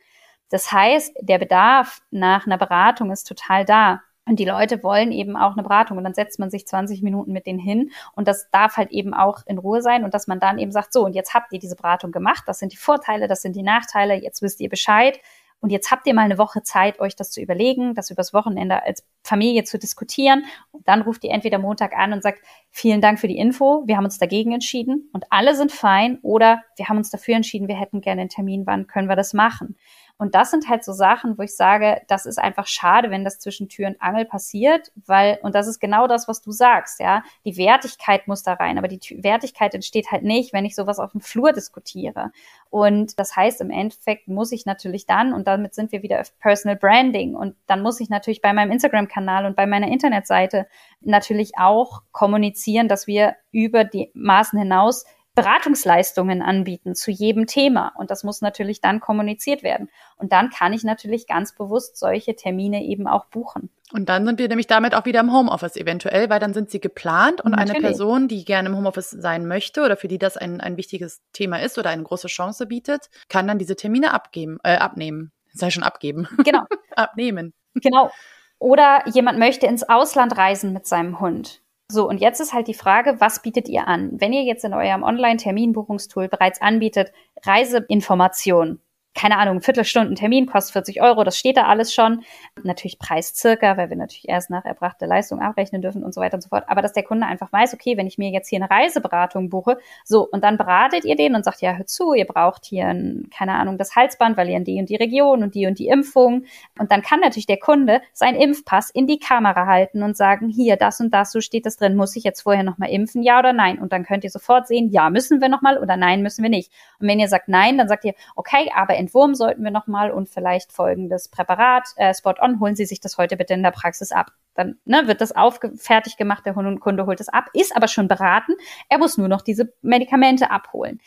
Das heißt, der Bedarf nach einer Beratung ist total da. Und die Leute wollen eben auch eine Beratung. Und dann setzt man sich 20 Minuten mit denen hin. Und das darf halt eben auch in Ruhe sein. Und dass man dann eben sagt, so und jetzt habt ihr diese Beratung gemacht, das sind die Vorteile, das sind die Nachteile, jetzt wisst ihr Bescheid. Und jetzt habt ihr mal eine Woche Zeit, euch das zu überlegen, das übers Wochenende als Familie zu diskutieren. Und dann ruft ihr entweder Montag an und sagt, vielen Dank für die Info, wir haben uns dagegen entschieden. Und alle sind fein. Oder wir haben uns dafür entschieden, wir hätten gerne einen Termin, wann können wir das machen? Und das sind halt so Sachen, wo ich sage, das ist einfach schade, wenn das zwischen Tür und Angel passiert, weil, und das ist genau das, was du sagst, ja, die Wertigkeit muss da rein, aber die Wertigkeit entsteht halt nicht, wenn ich sowas auf dem Flur diskutiere. Und das heißt, im Endeffekt muss ich natürlich dann, und damit sind wir wieder auf Personal Branding, und dann muss ich natürlich bei meinem Instagram-Kanal und bei meiner Internetseite natürlich auch kommunizieren, dass wir über die Maßen hinaus Beratungsleistungen anbieten zu jedem Thema. Und das muss natürlich dann kommuniziert werden. Und dann kann ich natürlich ganz bewusst solche Termine eben auch buchen. Und dann sind wir nämlich damit auch wieder im Homeoffice eventuell, weil dann sind sie geplant und natürlich. eine Person, die gerne im Homeoffice sein möchte oder für die das ein, ein wichtiges Thema ist oder eine große Chance bietet, kann dann diese Termine abgeben, äh, abnehmen. Sei schon abgeben. Genau. Abnehmen. Genau. Oder jemand möchte ins Ausland reisen mit seinem Hund. So, und jetzt ist halt die Frage, was bietet ihr an? Wenn ihr jetzt in eurem Online-Terminbuchungstool bereits anbietet, Reiseinformationen, keine Ahnung, Viertelstunden Termin kostet 40 Euro, das steht da alles schon. Natürlich Preis circa, weil wir natürlich erst nach erbrachter Leistung abrechnen dürfen und so weiter und so fort. Aber dass der Kunde einfach weiß, okay, wenn ich mir jetzt hier eine Reiseberatung buche, so, und dann beratet ihr den und sagt, ja, hör zu, ihr braucht hier, ein, keine Ahnung, das Halsband, weil ihr in die und die Region und die und die Impfung. Und dann kann natürlich der Kunde seinen Impfpass in die Kamera halten und sagen, hier, das und das, so steht das drin, muss ich jetzt vorher nochmal impfen, ja oder nein? Und dann könnt ihr sofort sehen, ja, müssen wir nochmal oder nein, müssen wir nicht. Und wenn ihr sagt nein, dann sagt ihr, okay, aber Entwurm sollten wir nochmal und vielleicht folgendes Präparat, äh, Spot-on, holen Sie sich das heute bitte in der Praxis ab. Dann ne, wird das fertig gemacht, der Kunde holt es ab, ist aber schon beraten, er muss nur noch diese Medikamente abholen.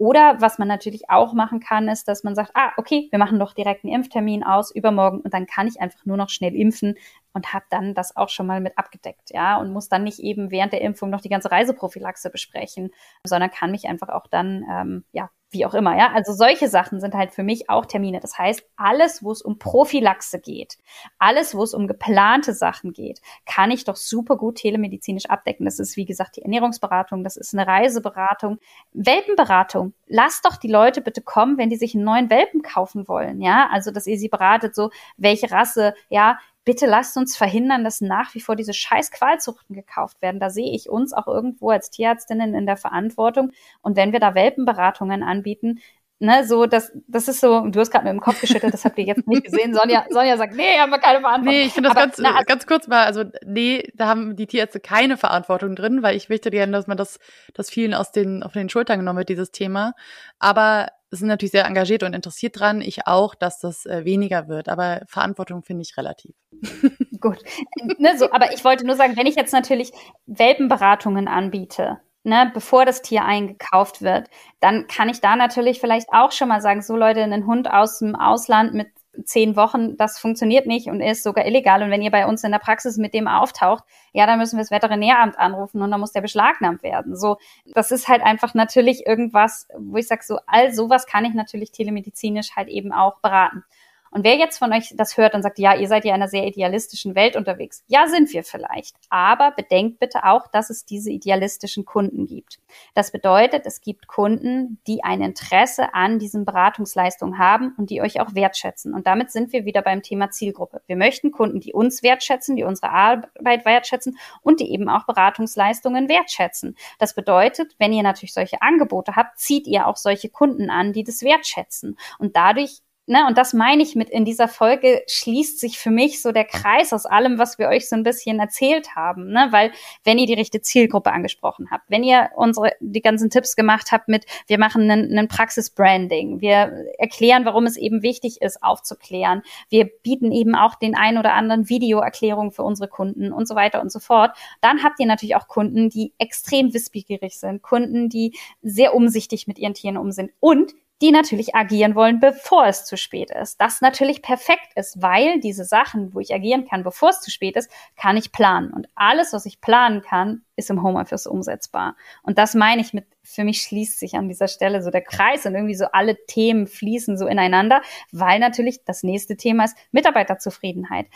Oder was man natürlich auch machen kann, ist, dass man sagt, ah, okay, wir machen doch direkt einen Impftermin aus übermorgen und dann kann ich einfach nur noch schnell impfen und habe dann das auch schon mal mit abgedeckt, ja, und muss dann nicht eben während der Impfung noch die ganze Reiseprophylaxe besprechen, sondern kann mich einfach auch dann, ähm, ja, wie auch immer, ja. Also solche Sachen sind halt für mich auch Termine. Das heißt, alles, wo es um Prophylaxe geht, alles, wo es um geplante Sachen geht, kann ich doch super gut telemedizinisch abdecken. Das ist, wie gesagt, die Ernährungsberatung, das ist eine Reiseberatung, Welpenberatung. Lasst doch die Leute bitte kommen, wenn die sich einen neuen Welpen kaufen wollen, ja. Also, dass ihr sie beratet, so, welche Rasse, ja, bitte lasst uns verhindern, dass nach wie vor diese scheiß Qualzuchten gekauft werden. Da sehe ich uns auch irgendwo als Tierärztinnen in der Verantwortung. Und wenn wir da Welpenberatungen anbieten, ne, so, das, das ist so, du hast gerade mit dem Kopf geschüttelt, das habt ihr jetzt nicht gesehen. Sonja, Sonja sagt, nee, haben wir keine Verantwortung. Nee, ich finde das Aber, ganz, na, ganz kurz mal, also, nee, da haben die Tierärzte keine Verantwortung drin, weil ich möchte gerne, dass man das, das vielen aus den, auf den Schultern genommen wird, dieses Thema. Aber sind natürlich sehr engagiert und interessiert dran. Ich auch, dass das äh, weniger wird. Aber Verantwortung finde ich relativ. Gut. ne, so, aber ich wollte nur sagen, wenn ich jetzt natürlich Welpenberatungen anbiete, ne, bevor das Tier eingekauft wird, dann kann ich da natürlich vielleicht auch schon mal sagen, so Leute, einen Hund aus dem Ausland mit zehn Wochen, das funktioniert nicht und ist sogar illegal. Und wenn ihr bei uns in der Praxis mit dem auftaucht, ja, dann müssen wir das Veterinäramt anrufen und dann muss der beschlagnahmt werden. So, das ist halt einfach natürlich irgendwas, wo ich sage, so all sowas kann ich natürlich telemedizinisch halt eben auch beraten. Und wer jetzt von euch das hört und sagt, ja, ihr seid ja in einer sehr idealistischen Welt unterwegs. Ja, sind wir vielleicht. Aber bedenkt bitte auch, dass es diese idealistischen Kunden gibt. Das bedeutet, es gibt Kunden, die ein Interesse an diesen Beratungsleistungen haben und die euch auch wertschätzen. Und damit sind wir wieder beim Thema Zielgruppe. Wir möchten Kunden, die uns wertschätzen, die unsere Arbeit wertschätzen und die eben auch Beratungsleistungen wertschätzen. Das bedeutet, wenn ihr natürlich solche Angebote habt, zieht ihr auch solche Kunden an, die das wertschätzen. Und dadurch ne, und das meine ich mit in dieser Folge schließt sich für mich so der Kreis aus allem, was wir euch so ein bisschen erzählt haben, ne, weil wenn ihr die richtige Zielgruppe angesprochen habt, wenn ihr unsere die ganzen Tipps gemacht habt mit wir machen einen, Praxisbranding, wir erklären, warum es eben wichtig ist aufzuklären, wir bieten eben auch den ein oder anderen Videoerklärung für unsere Kunden und so weiter und so fort, dann habt ihr natürlich auch Kunden, die extrem wissbegierig sind, Kunden, die sehr umsichtig mit ihren Tieren um sind und die natürlich agieren wollen, bevor es zu spät ist. Das natürlich perfekt ist, weil diese Sachen, wo ich agieren kann, bevor es zu spät ist, kann ich planen. Und alles, was ich planen kann, ist im Homeoffice umsetzbar. Und das meine ich mit, für mich schließt sich an dieser Stelle so der Kreis und irgendwie so alle Themen fließen so ineinander, weil natürlich das nächste Thema ist Mitarbeiterzufriedenheit.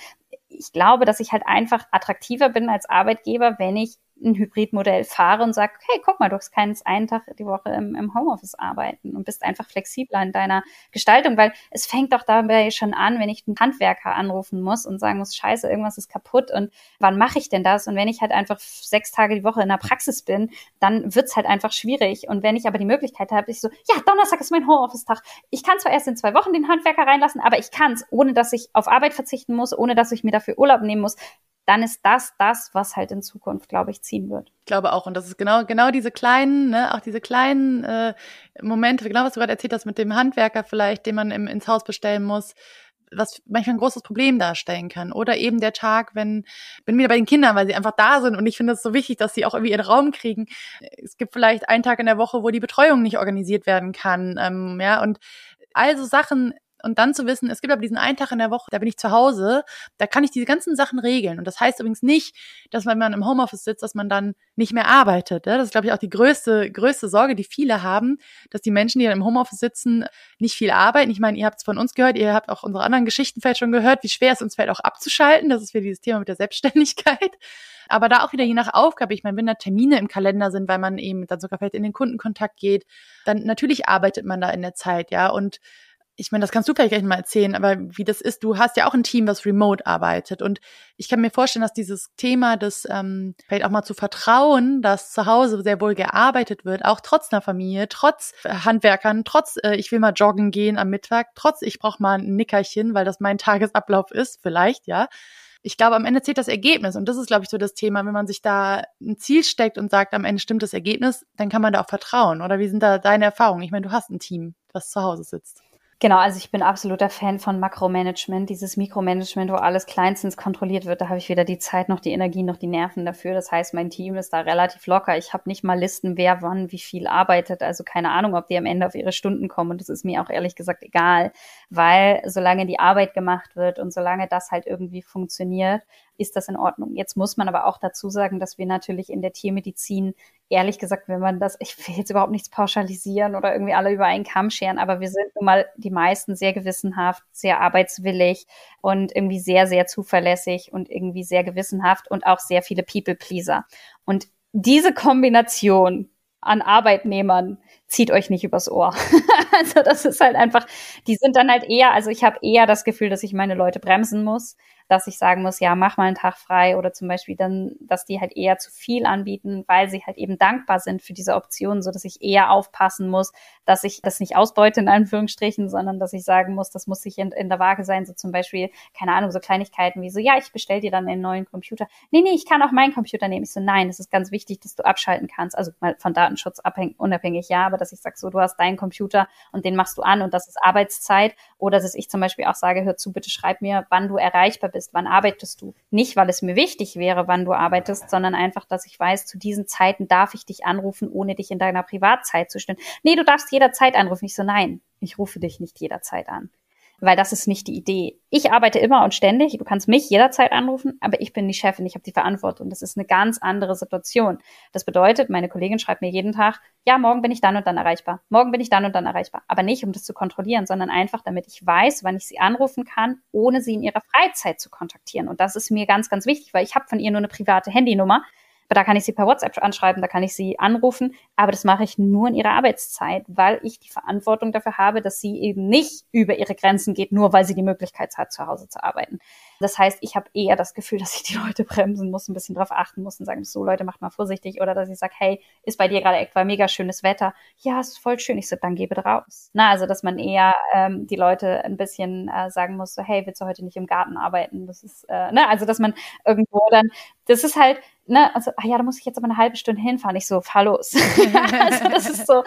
Ich glaube, dass ich halt einfach attraktiver bin als Arbeitgeber, wenn ich ein Hybridmodell fahre und sage, hey, guck mal, du kannst einen Tag die Woche im, im Homeoffice arbeiten und bist einfach flexibler in deiner Gestaltung, weil es fängt doch dabei schon an, wenn ich einen Handwerker anrufen muss und sagen muss, scheiße, irgendwas ist kaputt und wann mache ich denn das? Und wenn ich halt einfach sechs Tage die Woche in der Praxis bin, dann wird's halt einfach schwierig. Und wenn ich aber die Möglichkeit habe, ich so, ja, Donnerstag ist mein Homeoffice-Tag. Ich kann zwar erst in zwei Wochen den Handwerker reinlassen, aber ich kann's, ohne dass ich auf Arbeit verzichten muss, ohne dass ich mir dafür Urlaub nehmen muss dann ist das das, was halt in Zukunft, glaube ich, ziehen wird. Ich glaube auch. Und das ist genau, genau diese kleinen, ne, auch diese kleinen äh, Momente, genau was du gerade erzählt hast mit dem Handwerker vielleicht, den man im, ins Haus bestellen muss, was manchmal ein großes Problem darstellen kann. Oder eben der Tag, wenn, bin wieder bei den Kindern, weil sie einfach da sind und ich finde es so wichtig, dass sie auch irgendwie ihren Raum kriegen. Es gibt vielleicht einen Tag in der Woche, wo die Betreuung nicht organisiert werden kann. Ähm, ja, und also Sachen und dann zu wissen, es gibt aber diesen einen Tag in der Woche, da bin ich zu Hause, da kann ich diese ganzen Sachen regeln. Und das heißt übrigens nicht, dass wenn man im Homeoffice sitzt, dass man dann nicht mehr arbeitet. Das ist, glaube ich, auch die größte, größte Sorge, die viele haben, dass die Menschen, die im Homeoffice sitzen, nicht viel arbeiten. Ich meine, ihr habt es von uns gehört, ihr habt auch unsere anderen Geschichten vielleicht schon gehört, wie schwer es uns fällt, auch abzuschalten. Das ist wieder dieses Thema mit der Selbstständigkeit. Aber da auch wieder je nach Aufgabe. Ich meine, wenn da Termine im Kalender sind, weil man eben dann sogar vielleicht in den Kundenkontakt geht, dann natürlich arbeitet man da in der Zeit, ja. Und ich meine, das kannst du vielleicht gleich mal erzählen, aber wie das ist, du hast ja auch ein Team, was remote arbeitet. Und ich kann mir vorstellen, dass dieses Thema des ähm, vielleicht auch mal zu vertrauen, dass zu Hause sehr wohl gearbeitet wird, auch trotz einer Familie, trotz äh, Handwerkern, trotz äh, ich will mal joggen gehen am Mittag, trotz ich brauche mal ein Nickerchen, weil das mein Tagesablauf ist, vielleicht, ja. Ich glaube, am Ende zählt das Ergebnis. Und das ist, glaube ich, so das Thema. Wenn man sich da ein Ziel steckt und sagt, am Ende stimmt das Ergebnis, dann kann man da auch vertrauen. Oder wie sind da deine Erfahrungen? Ich meine, du hast ein Team, was zu Hause sitzt. Genau, also ich bin absoluter Fan von Makromanagement, dieses Mikromanagement, wo alles kleinstens kontrolliert wird. Da habe ich weder die Zeit noch die Energie noch die Nerven dafür. Das heißt, mein Team ist da relativ locker. Ich habe nicht mal Listen, wer wann wie viel arbeitet. Also keine Ahnung, ob die am Ende auf ihre Stunden kommen. Und das ist mir auch ehrlich gesagt egal, weil solange die Arbeit gemacht wird und solange das halt irgendwie funktioniert, ist das in Ordnung. Jetzt muss man aber auch dazu sagen, dass wir natürlich in der Tiermedizin ehrlich gesagt, wenn man das, ich will jetzt überhaupt nichts pauschalisieren oder irgendwie alle über einen Kamm scheren, aber wir sind nun mal die meisten sehr gewissenhaft, sehr arbeitswillig und irgendwie sehr, sehr zuverlässig und irgendwie sehr gewissenhaft und auch sehr viele People-Pleaser. Und diese Kombination an Arbeitnehmern zieht euch nicht übers Ohr. also das ist halt einfach, die sind dann halt eher, also ich habe eher das Gefühl, dass ich meine Leute bremsen muss, dass ich sagen muss, ja, mach mal einen Tag frei oder zum Beispiel dann, dass die halt eher zu viel anbieten, weil sie halt eben dankbar sind für diese Option, so dass ich eher aufpassen muss, dass ich das nicht ausbeute in Anführungsstrichen, sondern dass ich sagen muss, das muss sich in, in der Waage sein, so zum Beispiel, keine Ahnung, so Kleinigkeiten wie so, ja, ich bestell dir dann einen neuen Computer. Nee, nee, ich kann auch meinen Computer nehmen. Ich so, nein, es ist ganz wichtig, dass du abschalten kannst. Also mal von Datenschutz abhängig, unabhängig, ja, aber dass ich sage, so, du hast deinen Computer und den machst du an und das ist Arbeitszeit. Oder dass ich zum Beispiel auch sage, hör zu, bitte schreib mir, wann du erreichbar bist wann arbeitest du. Nicht, weil es mir wichtig wäre, wann du arbeitest, sondern einfach, dass ich weiß, zu diesen Zeiten darf ich dich anrufen, ohne dich in deiner Privatzeit zu stören. Nee, du darfst jederzeit anrufen. Ich so, nein, ich rufe dich nicht jederzeit an. Weil das ist nicht die Idee. Ich arbeite immer und ständig, du kannst mich jederzeit anrufen, aber ich bin die Chefin, ich habe die Verantwortung. Das ist eine ganz andere Situation. Das bedeutet, meine Kollegin schreibt mir jeden Tag, ja, morgen bin ich dann und dann erreichbar. Morgen bin ich dann und dann erreichbar. Aber nicht, um das zu kontrollieren, sondern einfach, damit ich weiß, wann ich sie anrufen kann, ohne sie in ihrer Freizeit zu kontaktieren. Und das ist mir ganz, ganz wichtig, weil ich habe von ihr nur eine private Handynummer da kann ich sie per WhatsApp anschreiben, da kann ich sie anrufen, aber das mache ich nur in ihrer Arbeitszeit, weil ich die Verantwortung dafür habe, dass sie eben nicht über ihre Grenzen geht, nur weil sie die Möglichkeit hat, zu Hause zu arbeiten. Das heißt, ich habe eher das Gefühl, dass ich die Leute bremsen muss, ein bisschen drauf achten muss und sagen, so Leute, macht mal vorsichtig. Oder dass ich sage, hey, ist bei dir gerade etwa mega schönes Wetter? Ja, ist voll schön. Ich so, dann geh bitte raus. Na, also, dass man eher ähm, die Leute ein bisschen äh, sagen muss, so, hey, willst du heute nicht im Garten arbeiten? Das ist, äh, ne, also dass man irgendwo dann, das ist halt, ne, also, ah ja, da muss ich jetzt aber eine halbe Stunde hinfahren. Ich so, fahr los. also das ist so,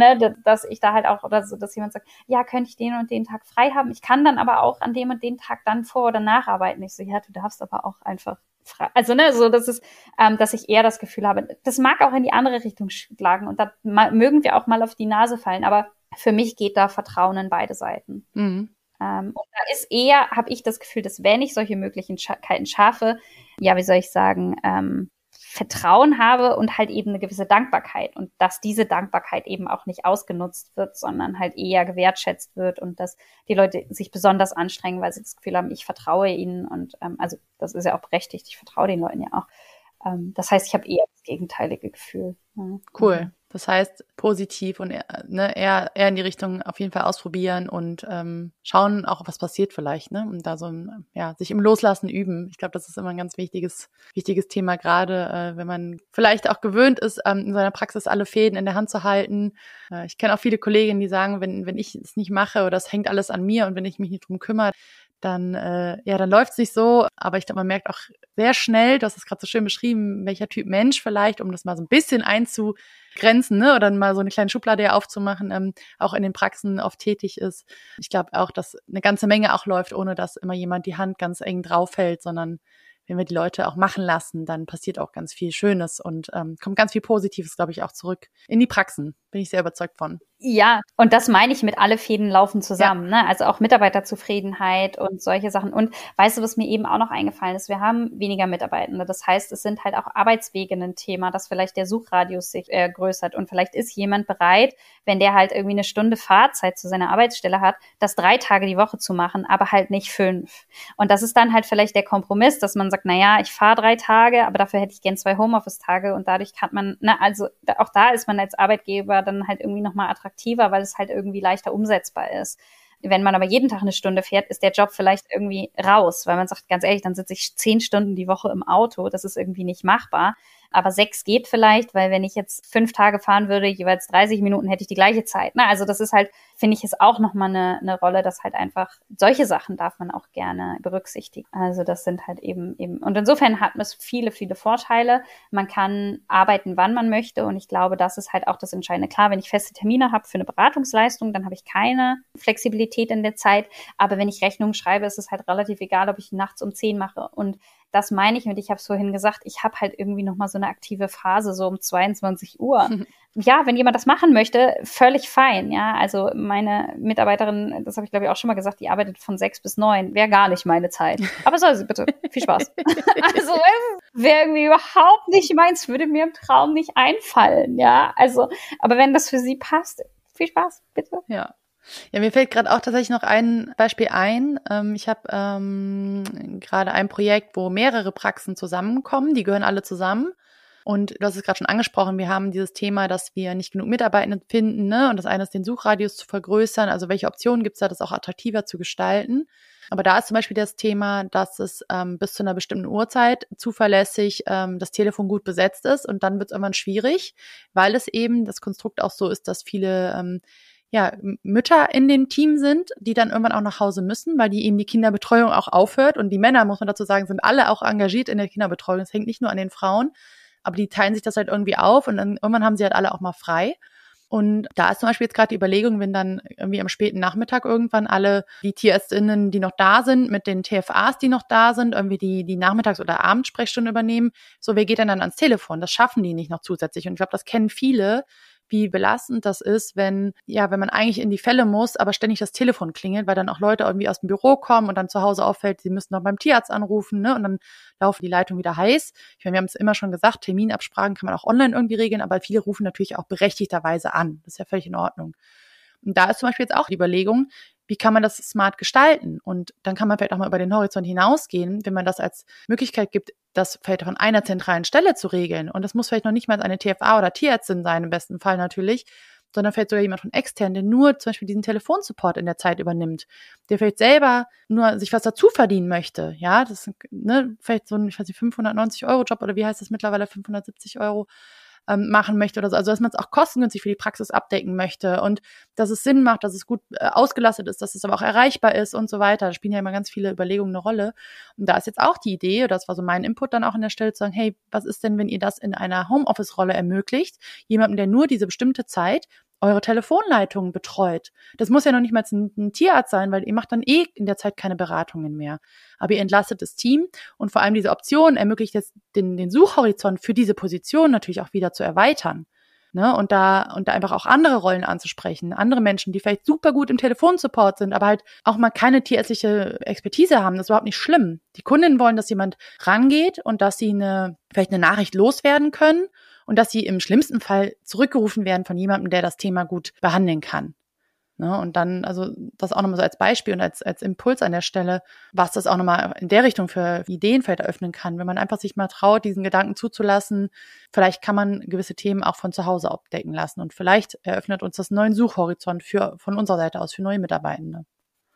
ne, dass ich da halt auch, oder so, dass jemand sagt, ja, könnte ich den und den Tag frei haben. Ich kann dann aber auch an dem und den Tag dann vor- oder nacharbeiten. Ich so, ja, du darfst aber auch einfach frei. Also, ne, so, das ist, ähm, dass ich eher das Gefühl habe, das mag auch in die andere Richtung schlagen und da mögen wir auch mal auf die Nase fallen, aber für mich geht da Vertrauen in beide Seiten. Mhm. Ähm, und da ist eher, habe ich das Gefühl, dass wenn ich solche Möglichkeiten schaffe, ja, wie soll ich sagen, ähm, Vertrauen habe und halt eben eine gewisse Dankbarkeit und dass diese Dankbarkeit eben auch nicht ausgenutzt wird, sondern halt eher gewertschätzt wird und dass die Leute sich besonders anstrengen, weil sie das Gefühl haben, ich vertraue ihnen und ähm, also das ist ja auch berechtigt, ich vertraue den Leuten ja auch. Ähm, das heißt, ich habe eher das gegenteilige Gefühl. Ja. Cool. Das heißt, positiv und ne, eher, eher in die Richtung auf jeden Fall ausprobieren und ähm, schauen auch, was passiert vielleicht, ne? Und da so ein, ja, sich im Loslassen üben. Ich glaube, das ist immer ein ganz wichtiges, wichtiges Thema, gerade äh, wenn man vielleicht auch gewöhnt ist, ähm, in seiner Praxis alle Fäden in der Hand zu halten. Äh, ich kenne auch viele Kolleginnen, die sagen, wenn, wenn ich es nicht mache oder es hängt alles an mir und wenn ich mich nicht drum kümmere, dann äh, ja, dann läuft's nicht so. Aber ich glaube, man merkt auch sehr schnell, du hast es gerade so schön beschrieben, welcher Typ Mensch vielleicht, um das mal so ein bisschen einzugrenzen, ne, oder mal so eine kleine Schublade aufzumachen, ähm, auch in den Praxen oft tätig ist. Ich glaube auch, dass eine ganze Menge auch läuft, ohne dass immer jemand die Hand ganz eng draufhält, sondern wenn wir die Leute auch machen lassen, dann passiert auch ganz viel Schönes und ähm, kommt ganz viel Positives, glaube ich, auch zurück in die Praxen. Bin ich sehr überzeugt von. Ja, und das meine ich mit alle Fäden laufen zusammen, ja. ne? Also auch Mitarbeiterzufriedenheit und solche Sachen. Und weißt du, was mir eben auch noch eingefallen ist? Wir haben weniger Mitarbeitende. Das heißt, es sind halt auch Arbeitswege ein Thema, dass vielleicht der Suchradius sich äh, größert. Und vielleicht ist jemand bereit, wenn der halt irgendwie eine Stunde Fahrzeit zu seiner Arbeitsstelle hat, das drei Tage die Woche zu machen, aber halt nicht fünf. Und das ist dann halt vielleicht der Kompromiss, dass man sagt, na ja, ich fahre drei Tage, aber dafür hätte ich gern zwei Homeoffice-Tage und dadurch kann man, ne, also auch da ist man als Arbeitgeber dann halt irgendwie nochmal attraktiv attraktiver, weil es halt irgendwie leichter umsetzbar ist. Wenn man aber jeden Tag eine Stunde fährt, ist der Job vielleicht irgendwie raus, weil man sagt, ganz ehrlich, dann sitze ich zehn Stunden die Woche im Auto, das ist irgendwie nicht machbar. Aber sechs geht vielleicht, weil wenn ich jetzt fünf Tage fahren würde, jeweils 30 Minuten hätte ich die gleiche Zeit. Na, also das ist halt, finde ich, ist auch nochmal eine, eine Rolle, dass halt einfach solche Sachen darf man auch gerne berücksichtigen. Also das sind halt eben eben. Und insofern hat es viele, viele Vorteile. Man kann arbeiten, wann man möchte. Und ich glaube, das ist halt auch das Entscheidende. Klar, wenn ich feste Termine habe für eine Beratungsleistung, dann habe ich keine Flexibilität in der Zeit. Aber wenn ich Rechnungen schreibe, ist es halt relativ egal, ob ich nachts um zehn mache. Und das meine ich und ich habe es vorhin gesagt, ich habe halt irgendwie noch mal so eine aktive Phase so um 22 Uhr. ja, wenn jemand das machen möchte, völlig fein, ja. Also meine Mitarbeiterin, das habe ich glaube ich auch schon mal gesagt, die arbeitet von sechs bis neun, wäre gar nicht meine Zeit. Aber soll sie bitte. Viel Spaß. also wäre irgendwie überhaupt nicht meins, würde mir im Traum nicht einfallen, ja. Also, aber wenn das für sie passt, viel Spaß, bitte. Ja, ja, mir fällt gerade auch tatsächlich noch ein Beispiel ein. Ähm, ich habe ähm, gerade ein Projekt, wo mehrere Praxen zusammenkommen. Die gehören alle zusammen. Und du hast es gerade schon angesprochen, wir haben dieses Thema, dass wir nicht genug Mitarbeitende finden. Ne? Und das eine ist, den Suchradius zu vergrößern. Also welche Optionen gibt es da, das auch attraktiver zu gestalten? Aber da ist zum Beispiel das Thema, dass es ähm, bis zu einer bestimmten Uhrzeit zuverlässig ähm, das Telefon gut besetzt ist und dann wird es irgendwann schwierig, weil es eben das Konstrukt auch so ist, dass viele ähm, ja, Mütter in dem Team sind, die dann irgendwann auch nach Hause müssen, weil die eben die Kinderbetreuung auch aufhört. Und die Männer, muss man dazu sagen, sind alle auch engagiert in der Kinderbetreuung. Es hängt nicht nur an den Frauen, aber die teilen sich das halt irgendwie auf und dann irgendwann haben sie halt alle auch mal frei. Und da ist zum Beispiel jetzt gerade die Überlegung, wenn dann irgendwie am späten Nachmittag irgendwann alle die Tierärztinnen, die noch da sind, mit den TFAs, die noch da sind, irgendwie die, die Nachmittags- oder Abendsprechstunde übernehmen, so wer geht denn dann ans Telefon? Das schaffen die nicht noch zusätzlich. Und ich glaube, das kennen viele, wie belastend das ist, wenn, ja, wenn man eigentlich in die Fälle muss, aber ständig das Telefon klingelt, weil dann auch Leute irgendwie aus dem Büro kommen und dann zu Hause auffällt, sie müssen noch beim Tierarzt anrufen, ne? Und dann laufen die Leitungen wieder heiß. Ich meine, wir haben es immer schon gesagt, Terminabsprachen kann man auch online irgendwie regeln, aber viele rufen natürlich auch berechtigterweise an. Das ist ja völlig in Ordnung. Und da ist zum Beispiel jetzt auch die Überlegung, wie kann man das smart gestalten? Und dann kann man vielleicht auch mal über den Horizont hinausgehen, wenn man das als Möglichkeit gibt, das vielleicht von einer zentralen Stelle zu regeln. Und das muss vielleicht noch nicht mal eine TFA oder Tierärztin sein, im besten Fall natürlich, sondern vielleicht sogar jemand von extern, der nur zum Beispiel diesen Telefonsupport in der Zeit übernimmt, der vielleicht selber nur sich was dazu verdienen möchte. Ja, das ist ne, vielleicht so ein, ich weiß nicht, 590 Euro Job oder wie heißt das mittlerweile, 570 Euro ähm, machen möchte oder so. Also dass man es auch kostengünstig für die Praxis abdecken möchte und dass es Sinn macht, dass es gut äh, ausgelastet ist, dass es aber auch erreichbar ist und so weiter. Da spielen ja immer ganz viele Überlegungen eine Rolle. Und da ist jetzt auch die Idee, das war so mein Input dann auch an der Stelle, zu sagen, hey, was ist denn, wenn ihr das in einer Homeoffice-Rolle ermöglicht? Jemandem, der nur diese bestimmte Zeit eure Telefonleitungen betreut. Das muss ja noch nicht mal ein, ein, Tierarzt sein, weil ihr macht dann eh in der Zeit keine Beratungen mehr. Aber ihr entlastet das Team und vor allem diese Option ermöglicht es, den, den Suchhorizont für diese Position natürlich auch wieder zu erweitern. Ne, und da und da einfach auch andere Rollen anzusprechen, andere Menschen, die vielleicht super gut im Telefonsupport sind, aber halt auch mal keine tierärztliche Expertise haben, das ist überhaupt nicht schlimm. Die Kundinnen wollen, dass jemand rangeht und dass sie eine vielleicht eine Nachricht loswerden können und dass sie im schlimmsten Fall zurückgerufen werden von jemandem, der das Thema gut behandeln kann. Ne? Und dann, also das auch nochmal so als Beispiel und als, als Impuls an der Stelle, was das auch nochmal in der Richtung für Ideenfeld eröffnen kann, wenn man einfach sich mal traut, diesen Gedanken zuzulassen, vielleicht kann man gewisse Themen auch von zu Hause abdecken lassen und vielleicht eröffnet uns das einen neuen Suchhorizont für, von unserer Seite aus für neue Mitarbeitende.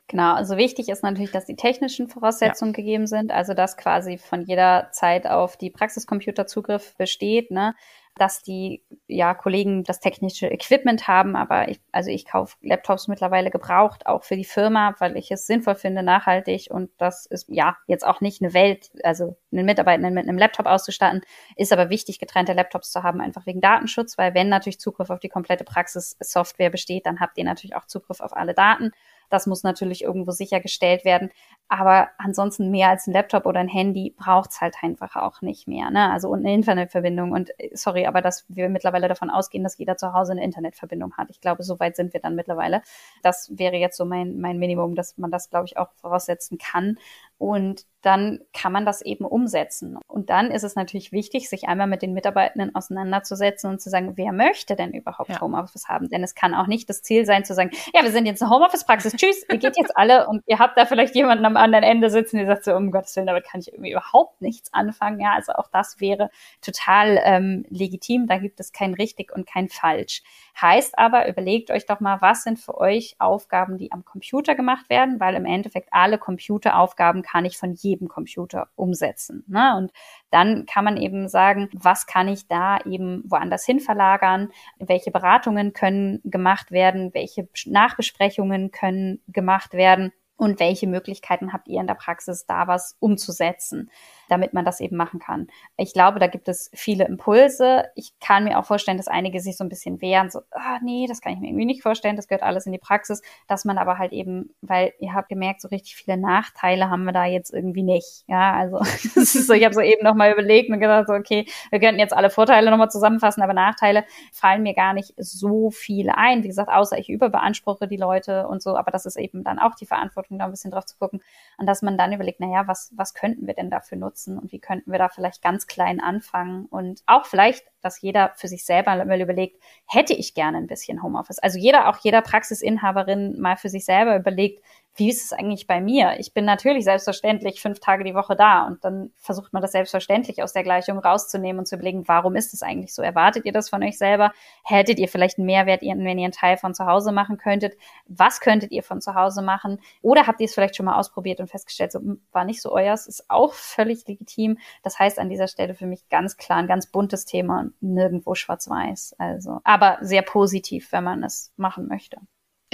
Genau, also wichtig ist natürlich, dass die technischen Voraussetzungen ja. gegeben sind, also dass quasi von jeder Zeit auf die Praxiscomputer Zugriff besteht, ne? Dass die ja Kollegen das technische Equipment haben, aber ich, also ich kaufe Laptops mittlerweile gebraucht, auch für die Firma, weil ich es sinnvoll finde, nachhaltig und das ist ja jetzt auch nicht eine Welt, also einen Mitarbeitenden mit einem Laptop auszustatten, ist aber wichtig, getrennte Laptops zu haben, einfach wegen Datenschutz, weil wenn natürlich Zugriff auf die komplette Praxissoftware besteht, dann habt ihr natürlich auch Zugriff auf alle Daten. Das muss natürlich irgendwo sichergestellt werden. Aber ansonsten mehr als ein Laptop oder ein Handy braucht's halt einfach auch nicht mehr. Ne? Also und eine Internetverbindung. Und äh, sorry, aber dass wir mittlerweile davon ausgehen, dass jeder zu Hause eine Internetverbindung hat. Ich glaube, so weit sind wir dann mittlerweile. Das wäre jetzt so mein, mein Minimum, dass man das, glaube ich, auch voraussetzen kann. Und dann kann man das eben umsetzen. Und dann ist es natürlich wichtig, sich einmal mit den Mitarbeitenden auseinanderzusetzen und zu sagen, wer möchte denn überhaupt ja. Homeoffice haben? Denn es kann auch nicht das Ziel sein, zu sagen, ja, wir sind jetzt eine Homeoffice-Praxis, tschüss, ihr geht jetzt alle und ihr habt da vielleicht jemanden am anderen Ende sitzen, der sagt so, um Gottes Willen, damit kann ich irgendwie überhaupt nichts anfangen. Ja, also auch das wäre total ähm, legitim. Da gibt es kein richtig und kein falsch. Heißt aber, überlegt euch doch mal, was sind für euch Aufgaben, die am Computer gemacht werden, weil im Endeffekt alle Computeraufgaben kann ich von jedem Computer umsetzen. Ne? Und dann kann man eben sagen, was kann ich da eben woanders hin verlagern, welche Beratungen können gemacht werden, welche Nachbesprechungen können gemacht werden und welche Möglichkeiten habt ihr in der Praxis, da was umzusetzen damit man das eben machen kann. Ich glaube, da gibt es viele Impulse. Ich kann mir auch vorstellen, dass einige sich so ein bisschen wehren, so, ah, nee, das kann ich mir irgendwie nicht vorstellen, das gehört alles in die Praxis, dass man aber halt eben, weil ihr habt gemerkt, so richtig viele Nachteile haben wir da jetzt irgendwie nicht. Ja, also so, ich habe so eben nochmal überlegt und gedacht, so, okay, wir könnten jetzt alle Vorteile nochmal zusammenfassen, aber Nachteile fallen mir gar nicht so viele ein. Wie gesagt, außer ich überbeanspruche die Leute und so, aber das ist eben dann auch die Verantwortung, da ein bisschen drauf zu gucken und dass man dann überlegt, naja, was, was könnten wir denn dafür nutzen? Nutzen und wie könnten wir da vielleicht ganz klein anfangen und auch vielleicht, dass jeder für sich selber mal überlegt, hätte ich gerne ein bisschen Homeoffice. Also jeder, auch jeder Praxisinhaberin mal für sich selber überlegt, wie ist es eigentlich bei mir? Ich bin natürlich selbstverständlich fünf Tage die Woche da und dann versucht man das selbstverständlich aus der Gleichung rauszunehmen und zu überlegen, warum ist es eigentlich so? Erwartet ihr das von euch selber? Hättet ihr vielleicht einen Mehrwert, wenn ihr einen Teil von zu Hause machen könntet? Was könntet ihr von zu Hause machen? Oder habt ihr es vielleicht schon mal ausprobiert und festgestellt, so hm, war nicht so euers? Ist auch völlig legitim. Das heißt an dieser Stelle für mich ganz klar ein ganz buntes Thema und nirgendwo schwarz-weiß. Also, aber sehr positiv, wenn man es machen möchte.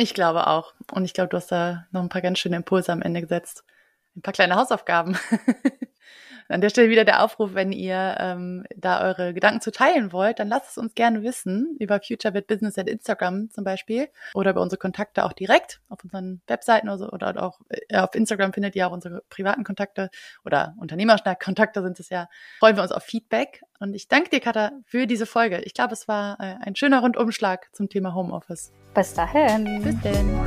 Ich glaube auch. Und ich glaube, du hast da noch ein paar ganz schöne Impulse am Ende gesetzt. Ein paar kleine Hausaufgaben. An der Stelle wieder der Aufruf, wenn ihr ähm, da eure Gedanken zu teilen wollt, dann lasst es uns gerne wissen über Future with Business at Instagram zum Beispiel oder über unsere Kontakte auch direkt auf unseren Webseiten oder, so, oder auch äh, auf Instagram findet ihr auch unsere privaten Kontakte oder Unternehmerkontakte sind es ja. Freuen wir uns auf Feedback und ich danke dir, Katha, für diese Folge. Ich glaube, es war äh, ein schöner Rundumschlag zum Thema Homeoffice. Bis dahin. Bis denn.